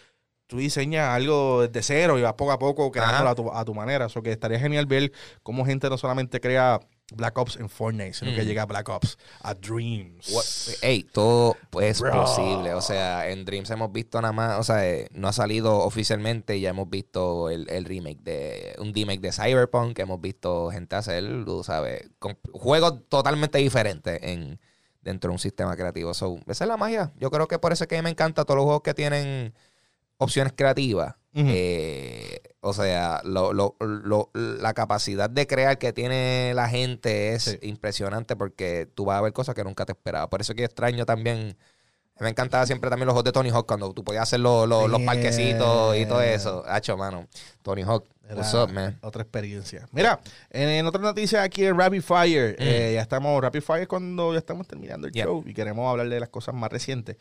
tú diseñas algo desde cero y vas poco a poco creándolo a tu, a tu manera. Eso que estaría genial ver cómo gente no solamente crea Black Ops en Fortnite, sino que llega a Black Ops a Dreams. What- Ey, todo es Bro. posible. O sea, en Dreams hemos visto nada más, o sea, eh, no ha salido oficialmente, ya hemos visto el, el remake de, un remake de Cyberpunk, hemos visto gente hacer, tú sabes, con juegos totalmente diferentes en, dentro de un sistema creativo. So, esa es la magia. Yo creo que por eso es que a mí me encanta todos los juegos que tienen opciones creativas. Eh, O sea, lo, lo, lo- la capacidad de crear que tiene la gente es Sí. impresionante porque tú vas a ver cosas que nunca te esperabas. Por eso que yo extraño también. Me encantaba siempre también los juegos de Tony Hawk cuando tú podías hacer los, los, los parquecitos y todo eso. Hacho, mano. Tony Hawk, Era what's up, man? Otra experiencia. Mira, en, en otra noticia aquí en Rapid Fire, eh, ya estamos, Rapid Fire cuando ya estamos terminando el Mm. Yeah. show y queremos hablar de las cosas más recientes.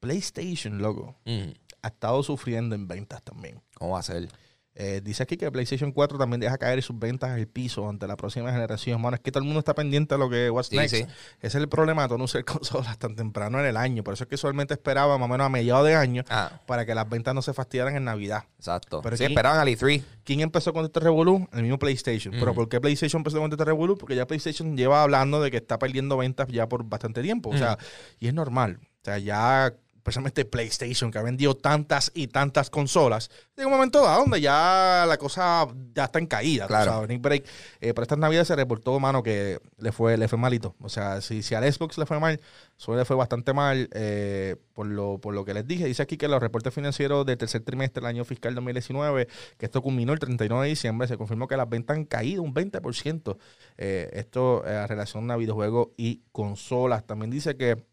PlayStation, loco, Mm, ha estado sufriendo en ventas también. ¿Cómo va a ser? Eh, dice aquí que PlayStation 4 también deja caer sus ventas al piso ante la próxima generación. Mano, es que todo el mundo está pendiente de lo que what's Sí, next. sí. Ese es el problema de no usar (laughs) consolas tan temprano en el año. Por eso es que usualmente esperaba más o menos a mediados de año Ah, para que las ventas no se fastidiaran en Navidad. exacto. Pero sí, esperaban al E3. ¿Quién empezó con este revolú? El mismo PlayStation. Pero. ¿por qué PlayStation empezó con este revolú? Porque ya PlayStation lleva hablando de que está perdiendo ventas ya por bastante tiempo. O sea, y es normal. O sea, ya, especialmente PlayStation, que ha vendido tantas y tantas consolas, llega un momento dado donde ya la cosa ya está en caída. Claro. no hay break. Eh, pero esta Navidad se reportó, mano, que le fue, le fue malito. O sea, si, si al Xbox le fue mal, solo le fue bastante mal eh, por, lo, por lo que les dije. Dice aquí que los reportes financieros del tercer trimestre del año fiscal 2019, que esto culminó el 31 de diciembre, se confirmó que las ventas han caído un 20%. Eh, esto eh, a relación a videojuegos y consolas. También dice que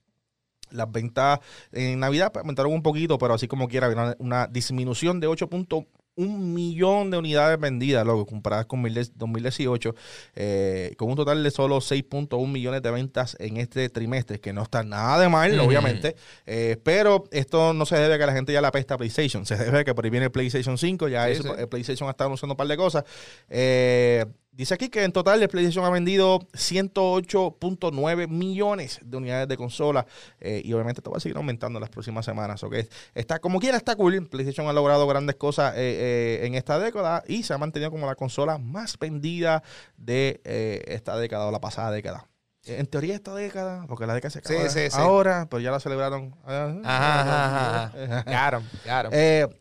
las ventas en Navidad pues, aumentaron un poquito, pero así como quiera, una, una disminución de 8.1 millón de unidades vendidas, luego comparadas con mil de- 2018, eh, con un total de solo 6.1 millones de ventas en este trimestre, que no está nada de mal, obviamente, eh, pero esto no se debe a que la gente ya la apesta a PlayStation, se debe a que por ahí viene el PlayStation 5, ya Sí, eso, sí. el PlayStation ha estado anunciando un par de cosas. Eh, Dice aquí que en total el PlayStation ha vendido 108.9 millones de unidades de consola eh, y obviamente esto va a seguir aumentando en las próximas semanas. ¿ok? Está, como quiera está cool. PlayStation ha logrado grandes cosas eh, eh, en esta década y se ha mantenido como la consola más vendida de esta década o la pasada década. En teoría esta década, porque la década se acaba sí, sí. ahora, pero ya la celebraron. ah, Ajá, ajá, ajá. (laughs) Claro, claro.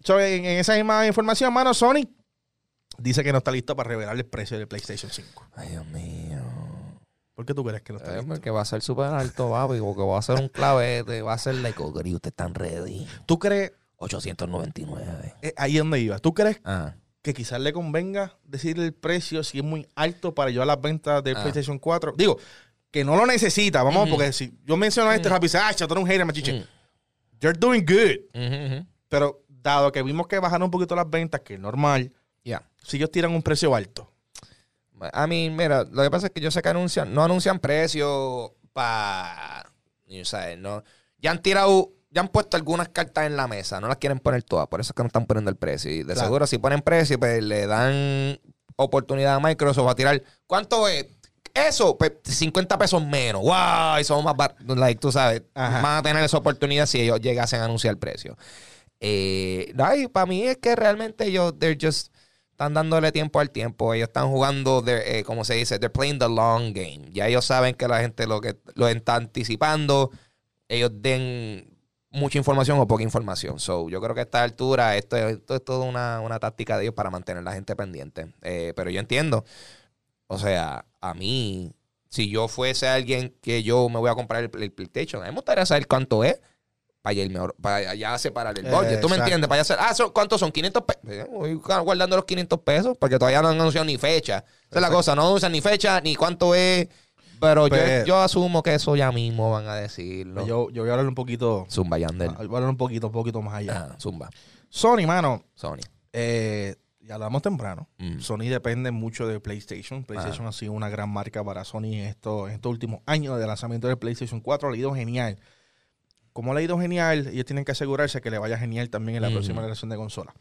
so, en, en esa misma información, mano, Sony dice que no está listo para revelar el precio del PlayStation 5. Ay, Dios mío. ¿Por qué tú crees que no está listo? porque va a ser súper alto, papi. Porque va a ser un clavete. Va a ser like, oh, gris, ustedes están ready. ¿Tú crees, 899. eh, ahí es donde iba, tú crees Ah, que quizás le convenga decirle el precio si es muy alto para llevar las ventas del Ah. PlayStation 4? Digo, que no lo necesita, vamos, porque si yo menciono esto rápido, dice, ah, chato, eres un hater, machiche. You're doing good. Pero dado que vimos que bajaron un poquito las ventas, que es normal, Ya. Si ellos tiran un precio alto, A mí, mira, lo que pasa es que yo sé que anuncian, no anuncian precios para. no. Ya han tirado, ya han puesto algunas cartas en la mesa, no las quieren poner todas, por eso es que no están poniendo el precio. Y de Claro. seguro, si ponen precio, pues le dan oportunidad a Microsoft a tirar. ¿Cuánto es? Eso, pues 50 pesos menos. ¡Wow! Y somos más baratos. Like, tú sabes, Ajá. van a tener esa oportunidad si ellos llegasen a anunciar el precio. Eh, para mí es que realmente ellos, they're just, están dándole tiempo al tiempo. Ellos están jugando, eh, como se dice, they're playing the long game. Ya ellos saben que la gente lo que lo está anticipando. Ellos den mucha información o poca información. So, yo creo que a esta altura esto, esto es toda una, una táctica de ellos para mantener la gente pendiente. Eh, pero yo entiendo. O sea, a mí, si yo fuese alguien que yo me voy a comprar el, el PlayStation, a mí me gustaría saber cuánto es para ya, irme para ya separar el Eh, budget. ¿Tú me entiendes? Para ya hacer, ah, son- ¿cuántos son? 500 pesos. Voy guardando los 500 pesos porque todavía no han anunciado ni fecha. Esa es la cosa, no anuncian ni fecha ni cuánto es. Pero yo, Pero- yo asumo que eso ya mismo van a decirlo. yo, yo voy a hablar un poquito, Zumba Yandel. voy a hablar un poquito, un poquito más allá. Ah, Zumba. Sony, mano, Sony. eh, ya hablamos temprano. Mm. Sony depende mucho de PlayStation. PlayStation ha sido una gran marca para Sony en, esto- en estos últimos años de lanzamiento del PlayStation 4. Ha ido genial. Como le ha ido genial, ellos tienen que asegurarse que le vaya genial también en la próxima generación de consola.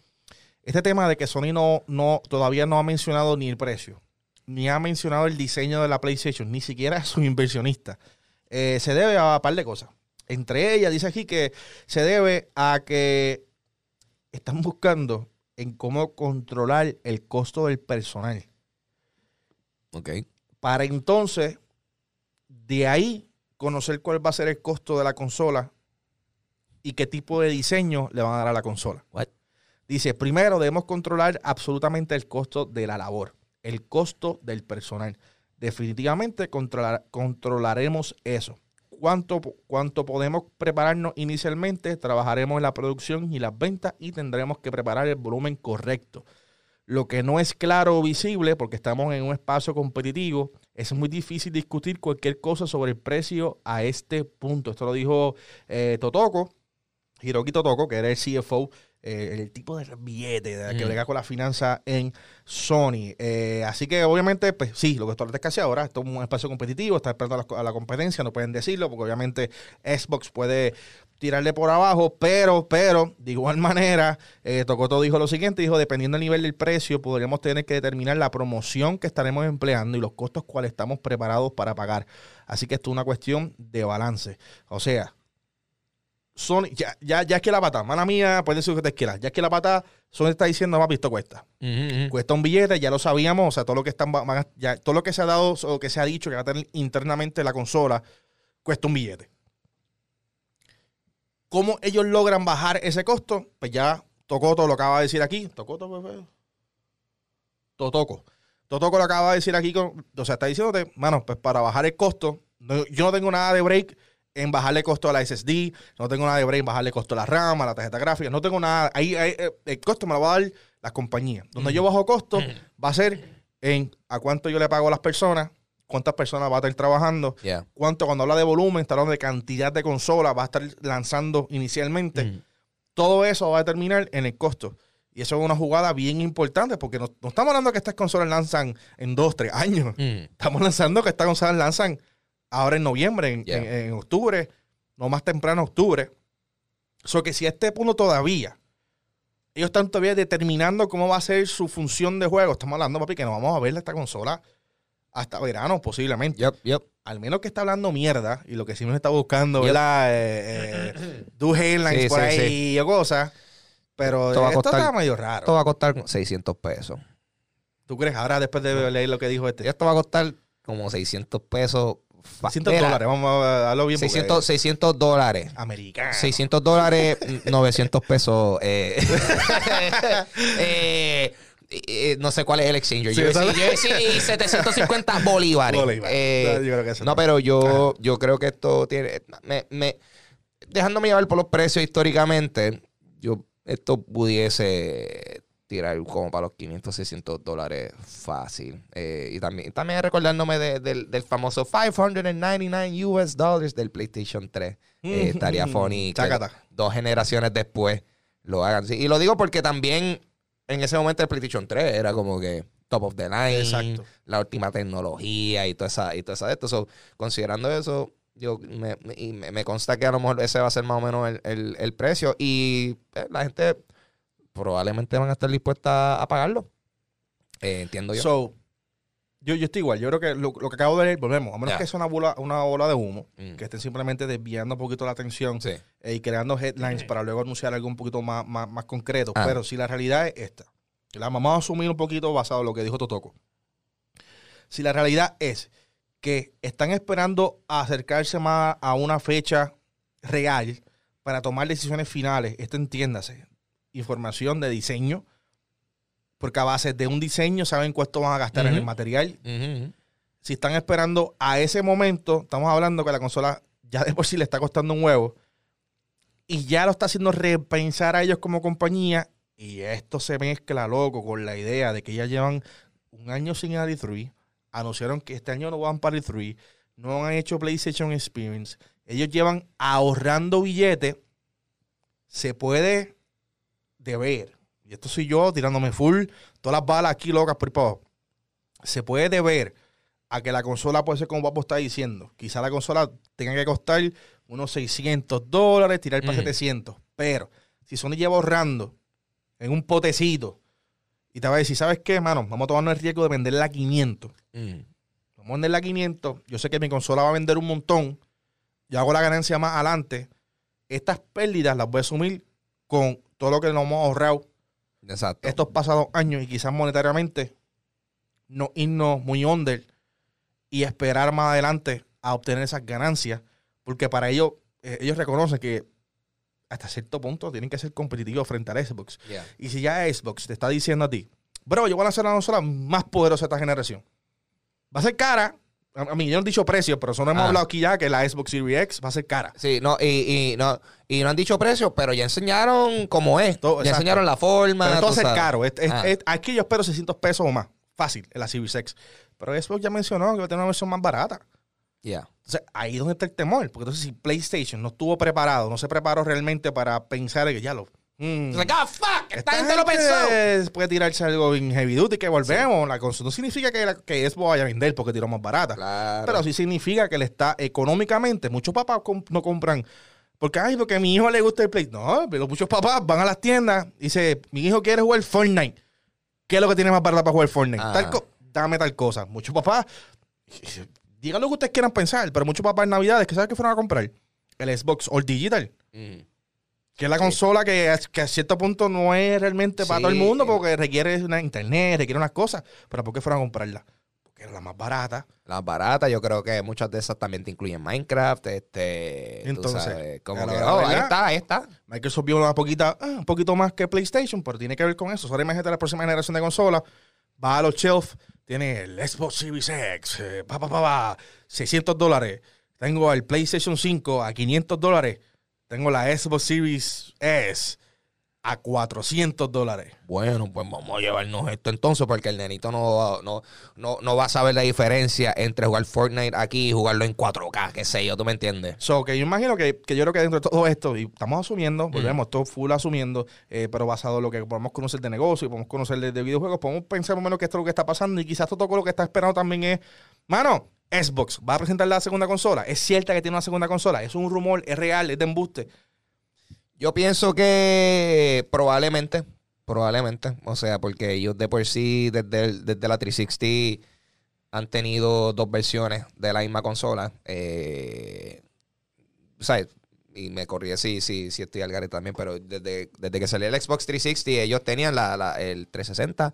Este tema de que Sony no, no, todavía no ha mencionado ni el precio, ni ha mencionado el diseño de la PlayStation, ni siquiera a sus inversionistas, eh, se debe a un par de cosas. Entre ellas, dice aquí que se debe a que están buscando en cómo controlar el costo del personal. Ok. Para entonces, de ahí, conocer cuál va a ser el costo de la consola y qué tipo de diseño le van a dar a la consola. What? Dice, primero debemos controlar absolutamente el costo de la labor, el costo del personal. Definitivamente controlar- controlaremos eso. ¿Cuánto, ¿Cuánto podemos prepararnos inicialmente? Trabajaremos en la producción y las ventas y tendremos que preparar el volumen correcto. Lo que no es claro o visible, porque estamos en un espacio competitivo, es muy difícil discutir cualquier cosa sobre el precio a este punto. Esto lo dijo eh, Totoko, Hiroki Totoko, que era el CFO, eh, el tipo de billete de que Mm. brega con la finanza en Sony. Eh, así que obviamente, pues sí, lo que esto es casi ahora, esto es un espacio competitivo, está esperando a la, a la competencia, no pueden decirlo, porque obviamente Xbox puede tirarle por abajo, pero, pero, de igual (laughs) manera, eh, Tocoto dijo lo siguiente, dijo, dependiendo del nivel del precio, podremos tener que determinar la promoción que estaremos empleando y los costos cuales estamos preparados para pagar. Así que esto es una cuestión de balance. O sea, Sony, ya, ya, ya es que la pata, mala mía, puede decir lo que te quiera, ya es que la pata, Sony está diciendo, papi, esto cuesta. Cuesta un billete, ya lo sabíamos, o sea, todo lo que están, ya, todo lo que se ha dado o que se ha dicho que va a tener internamente la consola, cuesta un billete. ¿Cómo ellos logran bajar ese costo? Pues ya Tocoto lo acaba de decir aquí. Tocoto, pues, pues. Totoco. Totoco lo acaba de decir aquí, con, o sea, está diciéndote, mano, pues para bajar el costo, no- yo no tengo nada de break en bajarle costo a la SSD, no tengo nada de break en bajarle costo a la RAM, a la tarjeta gráfica, no tengo nada, ahí, ahí, eh, el costo me lo va a dar las compañías. Donde yo bajo costo va a ser en a cuánto yo le pago a las personas, cuántas personas va a estar trabajando, Yeah. cuánto cuando habla de volumen, está hablando de cantidad de consolas, va a estar lanzando inicialmente. Mm. Todo eso va a determinar en el costo. Y eso es una jugada bien importante porque no, no estamos hablando que estas consolas lanzan en dos, tres años. Mm. Estamos lanzando que estas consolas lanzan ahora en noviembre, en, Yeah. en- en octubre, no más temprano octubre. So que si a este punto todavía ellos están todavía determinando cómo va a ser su función de juego, estamos hablando, papi, que no vamos a ver esta consola hasta verano posiblemente. Yep, yep. Al menos que está hablando mierda y lo que sí nos está buscando, Yep. ¿verdad? Eh, eh, do headlines Sí, por sí, ahí o cosas. Pero Esto va esto costar- está medio raro. Esto va a costar 600 pesos. ¿Tú crees ahora después de leer lo que dijo este? Esto va a costar como 600 pesos. Fa- 600 Mira, dólares, vamos a darlo bien. porque 600, 600 dólares. Americano. 600 dólares, 900 pesos. Eh, (laughs) eh, eh, no sé cuál es el exchanger. Sí, yo, decí, yo decí 750 bolívares. Bolívares. Eh, Yo creo que eso no, no. pero yo, yo creo que esto tiene. Me, me- dejándome llevar por los precios históricamente, yo esto pudiese tirar como para los 500, 600 dólares fácil. Eh, y también, también recordándome de- del, del famoso 599 US dollars del PlayStation 3. Eh, estaría (laughs) funny que dos generaciones después lo hagan. Sí, y lo digo porque también en ese momento el PlayStation 3 era como que top of the line, Exacto. la última tecnología y toda esa, y toda esa de esto. So, considerando eso, yo me, me- me, me consta que a lo mejor ese va a ser más o menos el, el- el precio. Y eh, la gente probablemente van a estar dispuesta a pagarlo. Eh, entiendo yo. So, yo, yo estoy igual. Yo creo que lo, lo que acabo de leer, volvemos. A menos que sea una bola, una bola de humo, Mm. que estén simplemente desviando un poquito la atención sí. eh, y creando headlines para luego anunciar algo un poquito más, más, más concreto. Ah. Pero si la realidad es esta, la vamos a asumir un poquito basado en lo que dijo Totoco. Si la realidad es que están esperando a acercarse más a una fecha real para tomar decisiones finales, esto entiéndase, información de diseño, porque a base de un diseño saben cuánto van a gastar en el material, si están esperando a ese momento, estamos hablando que la consola ya de por sí le está costando un huevo y ya lo está haciendo repensar a ellos como compañía y esto se mezcla loco con la idea de que ya llevan un año sin el E3, anunciaron que este año no van para el E3, no han hecho PlayStation Experience, ellos llevan ahorrando billetes, se puede deber, y esto soy yo tirándome full, todas las balas aquí locas por abajo. se puede deber a que la consola puede ser como Papo está diciendo. Quizá la consola tenga que costar unos 600 dólares, tirar para Ujú. 700. Pero si Sony lleva ahorrando en un potecito y te va a decir, ¿sabes qué, mano? Vamos a tomarnos el riesgo de venderla a 500. Mm. Vamos a venderla a 500. Yo sé que mi consola va a vender un montón. Yo hago la ganancia más adelante. Estas pérdidas las voy a asumir con todo lo que nos hemos ahorrado Exacto. estos pasados años y quizás monetariamente no irnos muy under y esperar más adelante a obtener esas ganancias, porque para ellos, eh, ellos reconocen que hasta cierto punto tienen que ser competitivos frente al Xbox. Yeah. Y si ya Xbox te está diciendo a ti, bro, yo voy a lanzar la consola más poderosa de esta generación. Va a ser cara, A mí, yo no he dicho precios, pero eso no hemos Ah. hablado aquí ya que la Xbox Series X va a ser cara. Sí, no, y, y no, y no han dicho precio, pero ya enseñaron cómo es. Todo, ya enseñaron la forma. Pero ser sabes. caro. Es- es- Ah. es- aquí yo espero 600 pesos o más. Fácil, en la Series X. Pero Xbox ya mencionó que va a tener una versión más barata. Yeah. Entonces, ahí es donde está el temor. Porque entonces, si PlayStation no estuvo preparado, no se preparó realmente para pensar que ya lo. Mm, like, ah, fuck, esta, gente, lo pensó. puede tirarse algo en heavy duty que volvemos. La consola no significa que, la, que vaya a vender porque tiró más barata. Claro. Pero sí significa que le está económicamente. Muchos papás no compran. Porque, ay, porque a mi hijo le gusta el Play. No, pero muchos papás van a las tiendas y dicen, mi hijo quiere jugar Fortnite. ¿Qué es lo que tiene más barata para jugar Fortnite? Tal co- dame tal cosa. Muchos papás, digan lo que ustedes quieran pensar, pero muchos papás en Navidades, ¿qué saben que fueron a comprar? El Xbox All Digital. Mm. Que es la consola que, a- que a cierto punto no es realmente para Sí. todo el mundo porque requiere una internet, requiere unas cosas. Pero ¿por qué fueron a comprarla? Porque era la más barata. Las baratas, yo creo que muchas de esas también te incluyen Minecraft, este, tú Entonces, sabes, como la que, oh, ahí está, ahí está. Microsoft vio una poquita, ah, un poquito más que PlayStation, pero tiene que ver con eso. Ahora imagínate la próxima generación de consolas. Va a los shelf, tiene el Xbox Series X, eh, pa, pa, pa, pa, 600 dólares. Tengo el PlayStation 5 a 500 dólares. Tengo la Xbox Series S a 400 dólares. Bueno, pues vamos a llevarnos esto entonces, porque el nenito no, no, no, no va a saber la diferencia entre jugar Fortnite aquí y jugarlo en 4K, qué sé yo, ¿tú me entiendes? So, que yo imagino que, que yo creo que dentro de todo esto, y estamos asumiendo, volvemos, todo full asumiendo, eh, pero basado en lo que podemos conocer de negocio y podemos conocer de, de videojuegos, podemos pensar más o menos que esto es lo que está pasando y quizás todo lo que está esperando también es, mano, Xbox va a presentar la segunda consola. Es cierta que tiene una segunda consola, es un rumor, es real, es de embuste. Yo pienso que probablemente, probablemente, o sea, porque ellos de por sí, desde, desde la 360, han tenido dos versiones de la misma consola. Eh, ¿sabes? Y me corrí si, si, si estoy al garete también, pero desde, desde que salió el Xbox 360, ellos tenían la, la- el 360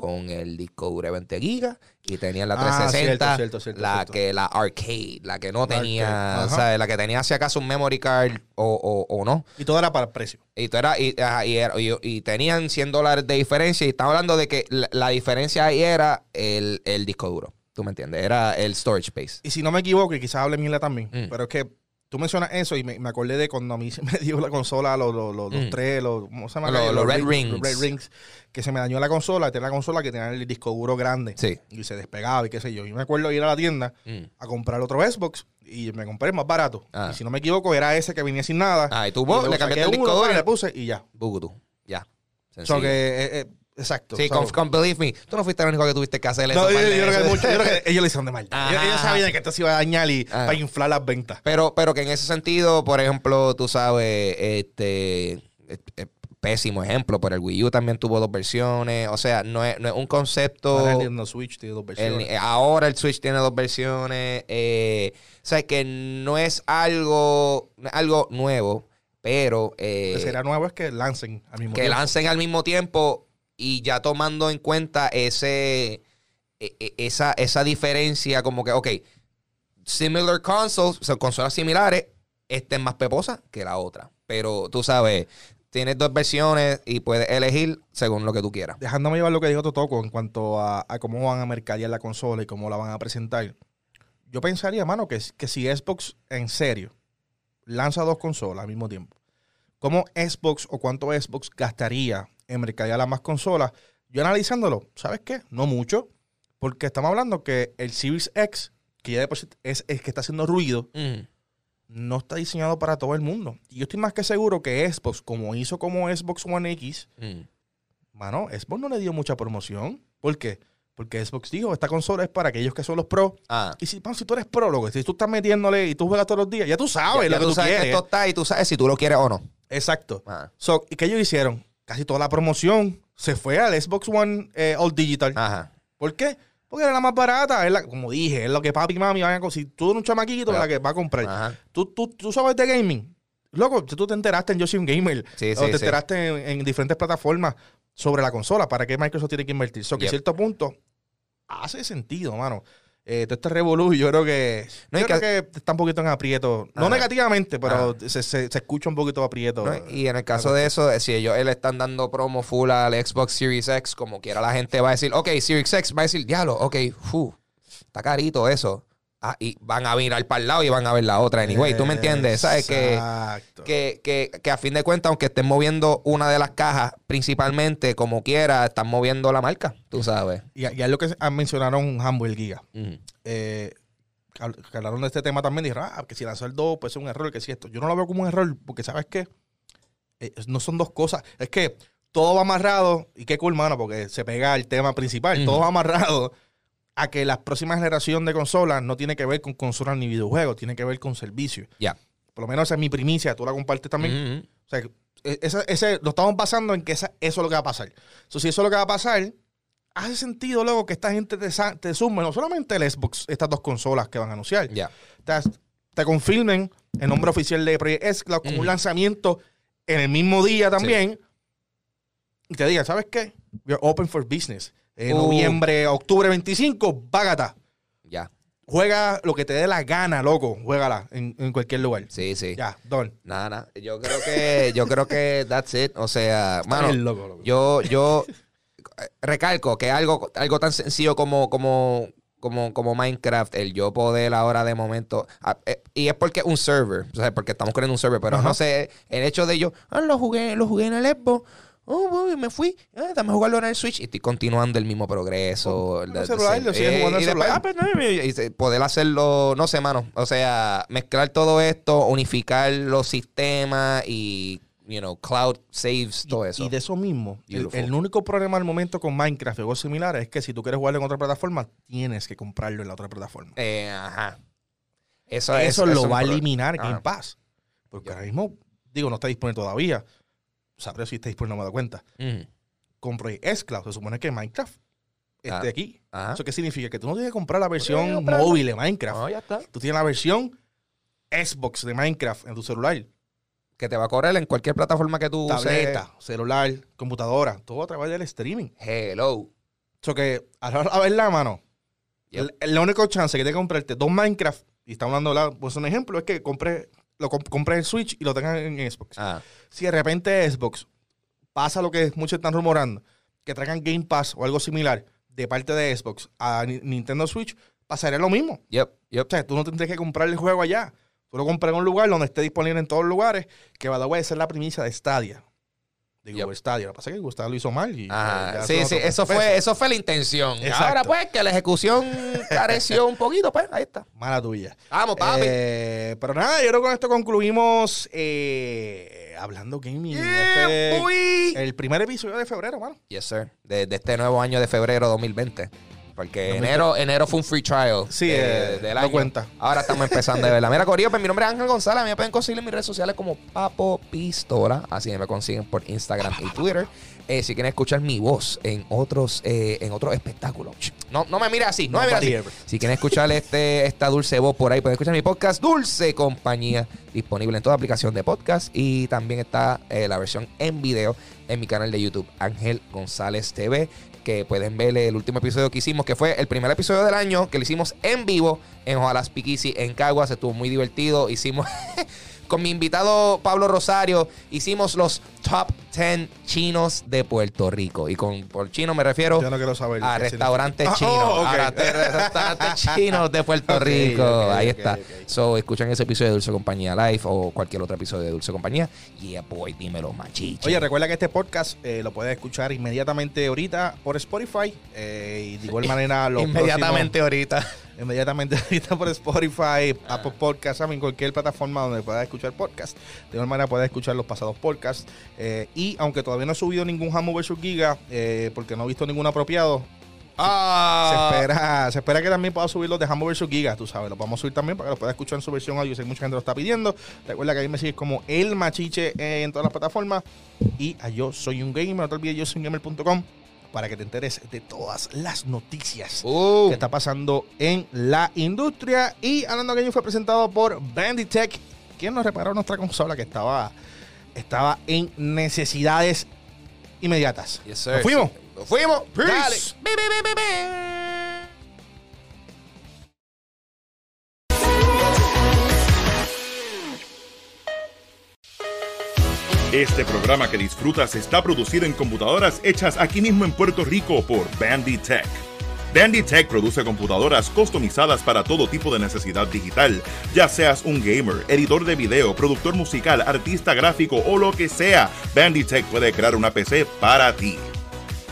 con el disco duro de 20 gigas y tenían la Ah, 360, cierto, cierto, cierto, la cierto. que la arcade, la que no La tenía. ¿sabes? La que tenía si acaso un memory card o, o, o no. Y todo era para el precio. Y, tú era, y, ajá, y, era- y- y tenían 100 dólares de diferencia. Y estamos hablando de que la, la diferencia ahí era el, el disco duro. ¿Tú me entiendes? Era el storage space. Y si no me equivoco, y quizás hable mierda también, Mm. pero es que tú mencionas eso y me, me acordé de cuando a mí (laughs) se me dio la consola, los, los, los, los Mm. tres, los, ¿cómo se llama? Los- los Red Los Rings. Red Rings, que se me dañó la consola, tenía la consola que tenía el disco duro grande Sí. y se despegaba y qué sé yo. Y me acuerdo ir a la tienda Mm. a comprar otro Xbox y me compré el más barato. Ah. Y si no me equivoco, era ese que venía sin nada. Ah, y tú Y vos, le cambiaste el disco duro. le puse y ya. Bugutu. Ya. Sencillo. que, eh, eh, exacto. sí, con, con Believe Me. Tú no fuiste el único que tuviste que hacer eso. no, yo, creo que mucho- yo creo que (laughs) ellos le hicieron de maldad. Ellos, Ajá. ellos sabían que esto se iba a dañar y Ah. para inflar las ventas. Pero, pero que en ese sentido, por ejemplo, tú sabes, este eh, pésimo ejemplo, pero el Wii U también tuvo dos versiones. O sea, no es, no es un concepto. Ahora el Switch tiene dos versiones. ahora el Switch tiene dos versiones. eh, o sea, que no es algo, algo nuevo, pero eh, Lo que sería nuevo es que lancen al mismo que tiempo. lancen al mismo tiempo y ya tomando en cuenta ese e- e- esa, esa diferencia, como que, ok, similar consoles, o sea, consolas similares, esta es más peposa que la otra. Pero tú sabes, tienes dos versiones y puedes elegir según lo que tú quieras. Dejándome llevar lo que dijo Totoco en cuanto a, a cómo van a mercadear la consola y cómo la van a presentar. Yo pensaría, mano, que, que si Xbox en serio lanza dos consolas al mismo tiempo, ¿cómo Xbox o cuánto Xbox gastaría en mercadear las más consolas? Yo analizándolo, ¿sabes qué? No mucho, porque estamos hablando que el Series X, que ya de por sí es el que está haciendo ruido, Mm. no está diseñado para todo el mundo. Y yo estoy más que seguro que Xbox, como hizo como Xbox One X, Mm. mano, Xbox no le dio mucha promoción. ¿Por qué? Porque Xbox dijo, esta consola es para aquellos que son los pros. Ah. Y si, si tú eres pro, loco, si tú estás metiéndole y tú juegas todos los días, ya tú sabes Ya- lo que tú tú sabes que quieres. esto está y tú sabes si tú lo quieres o no. Exacto. Ah. So, ¿Y qué ellos hicieron? Casi toda la promoción se fue al Xbox One eh, All Digital. Ajá. ¿Por qué? Porque era la más barata. Es la- como dije, es lo que papi y mami van a conseguir. Si tú eres un chamaquito, es la que va a comprar. Ajá. ¿Tú, tú, tú sabes de gaming. Loco, tú te enteraste en Yo Soy un Gamer. Sí, o sí, te sí. enteraste en, en diferentes plataformas sobre la consola. ¿Para qué Microsoft tiene que invertir? So, que Yep. a cierto punto hace sentido, mano. Eh, todo este revolú, yo creo que, No, yo creo que- que está un poquito en aprieto. No Ajá. negativamente, pero se, se- se escucha un poquito aprieto. ¿no? Y en el caso de eso, si ellos le están dando promo full al Xbox Series X, como quiera la gente va a decir, ok, Series X va a decir, diablo, ok, fu, está carito eso. Ah, y van a mirar para el lado y van a ver la otra anyway. ¿Tú me entiendes? ¿Sabes? Que, que, que, que a fin de cuentas, aunque estén moviendo una de las cajas, principalmente, como quiera, están moviendo la marca, tú sabes. Y, y es lo que han- mencionaron el Giga. Eh, que hablaron de este tema también, dijeron, ah, que si lanzó el 2 puede ser un error, que si esto. Yo no lo veo como un error, porque ¿sabes qué? Eh, no son dos cosas. Es que todo va amarrado, y qué cool, mano, porque se pega el tema principal. Todo va amarrado a que la próxima generación de consolas no tiene que ver con consolas ni videojuegos, tiene que ver con servicios. Ya. Por lo menos esa es mi primicia, tú la compartes también. O sea, esa- ese, lo estamos basando en que esa- eso es lo que va a pasar. Entonces, si eso es lo que va a pasar, hace sentido luego que esta gente te, te sume no solamente el Xbox, estas dos consolas que van a anunciar, Ya. te, te confirmen el nombre oficial de Project X Cloud con un lanzamiento en el mismo día también. Y te digan, ¿sabes qué? We're open for business. En Uh. noviembre, octubre 25, págata. Ya. Juega lo que te dé la gana, loco. Juégala en, en cualquier lugar. Sí, sí. Ya, don. Nada, nada. Yo creo que, yo creo que that's it. O sea, mano, Bien loco, loco. yo, yo eh, recalco que algo, algo tan sencillo como, como, como, como Minecraft, el yo poder ahora de momento, ah, eh, y es porque un server, o sea, porque estamos creando un server, pero Ajá. no sé, el hecho de yo, ah, lo jugué, lo jugué en el Xbox. Oh, voy, me fui, ah, dame a jugarlo en el Switch y estoy continuando el mismo progreso. en el celular, lo sigues jugando en celular. ah, pues, no, y- poder hacerlo, no sé, mano. O sea, mezclar todo esto, unificar los sistemas y, you know, cloud saves, todo eso. Y de eso mismo, el, único problema al momento con Minecraft y juegos similares es que si tú quieres jugarlo en otra plataforma, tienes que comprarlo en la otra plataforma. Eh, ajá. Eso, Eso, es lo va a eliminar. Game Pass. Porque ahora mismo, digo, no está disponible todavía. Sabré si está disponible, no me dado cuenta. Ujú. Con Project S Cloud, se supone que Minecraft esté Ah. aquí. Ajá. ¿Eso qué significa? Que tú no tienes que comprar la versión móvil de Minecraft. No, ya está. Tú tienes la versión Xbox de Minecraft en tu celular. Que te va a correr en cualquier plataforma que tú Tableta, celular, computadora. Todo a través del streaming. uses. Hello. Eso que, a la, a ver la mano, Yep. el, el único chance que te comprarte dos Minecraft, y estamos hablando, la- pues un ejemplo, es que compres lo comp- compres el Switch y lo tengas en Xbox. Ah, Si de repente Xbox pasa lo que muchos están rumorando, que traigan Game Pass o algo similar de parte de Xbox a Ni- Nintendo Switch, pasaría lo mismo. yep, yep. O sea, tú no tendrías que comprar el juego allá. Tú lo compras en un lugar donde esté disponible en todos los lugares, que va a ser la primicia de Stadia. De Yep. Google Stadia. Lo que pasa es que Gustavo lo hizo mal. Y, Ajá. eh, Sí, sí, eso fue, eso fue la intención. Exacto. Ahora, pues, que la ejecución careció un poquito, pues, ahí está. Mala tuya. Vamos, papi. Eh, pero nada, yo creo que con esto concluimos eh, hablando gaming. Yeah, Este- el primer episodio de febrero, mano. Yes, sir. De, de este nuevo año de febrero 2020. Porque 2020. enero, enero fue un free trial. Sí, de- eh, del no cuenta. Ahora estamos empezando de verdad. Mira, Corillo, pues mi nombre es Ángel González. A mí me pueden conseguir en mis redes sociales como Papo Pistola. Así me consiguen por Instagram y Twitter. Eh, si quieren escuchar mi voz en otros, eh, en otros espectáculos. No, no me mire así, no, me mire así. ever. Si quieren escuchar este, esta dulce voz por ahí, pueden escuchar mi podcast Dulce Compañía, disponible en toda aplicación de podcast. Y también está eh, la versión en video en mi canal de YouTube, Ángel González TV, que pueden ver el último episodio que hicimos, que fue el primer episodio del año, que lo hicimos en vivo en Ojalá Speakeasy en Caguas. Estuvo muy divertido. Hicimos (laughs) con mi invitado Pablo Rosario, hicimos los top 10 chinos de Puerto Rico. Y con por chino me refiero Yo no quiero saber. a restaurantes significa. chinos. Oh, a restaurantes (laughs) chinos de Puerto Rico. Ahí está. So, escuchan ese episodio de Dulce Compañía Live o cualquier otro episodio de Dulce Compañía. Yeah, boy, dímelo, machicho. Oye, recuerda que este podcast eh, lo puedes escuchar inmediatamente ahorita por Spotify. eh, y de igual (laughs) manera los inmediatamente ahorita. Inmediatamente (laughs) ahorita por Spotify, Apple Podcasts, en cualquier plataforma donde puedas escuchar podcast. De igual manera puedes escuchar los pasados podcasts. eh, y aunque todavía no he subido ningún Hambo vs Giga, eh, porque no he visto ningún apropiado, Ah. se espera, se espera que también pueda subir los de Hambo vs Giga, tú sabes. Los vamos a subir también para que los puedas escuchar en su versión audio. Sé que mucha gente lo está pidiendo. Recuerda que ahí me sigues como El Machiche en todas las plataformas. Y a Yo Soy un Gamer. No te olvides, yo soy un gamer.com para que te enteres de todas las noticias Uh. que está pasando en la industria. Y Hablando Gaming fue presentado por Banditech, quien nos reparó nuestra consola que estaba, estaba en necesidades inmediatas. Yes, sir. ¿Nos fuimos? Nos fuimos. Peace. Dale. Este programa que disfrutas está producido en computadoras hechas aquí mismo en Puerto Rico por Banditech. Tech produce computadoras customizadas para todo tipo de necesidad digital, ya seas un gamer, editor de video, productor musical, artista gráfico o lo que sea. Tech puede crear una PC para ti.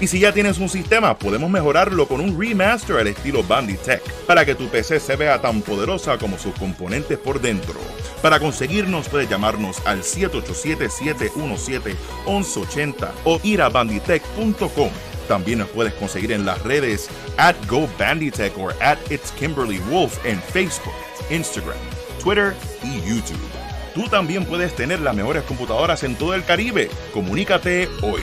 Y si ya tienes un sistema, podemos mejorarlo con un remaster al estilo Banditech para que tu PC se vea tan poderosa como sus componentes por dentro. Para conseguirnos puedes llamarnos al 787-717-1180 o ir a banditech.com. También nos puedes conseguir en las redes at GoBanditech o at It's Kimberly Wolf en Facebook, Instagram, Twitter y YouTube. Tú también puedes tener las mejores computadoras en todo el Caribe. Comunícate hoy.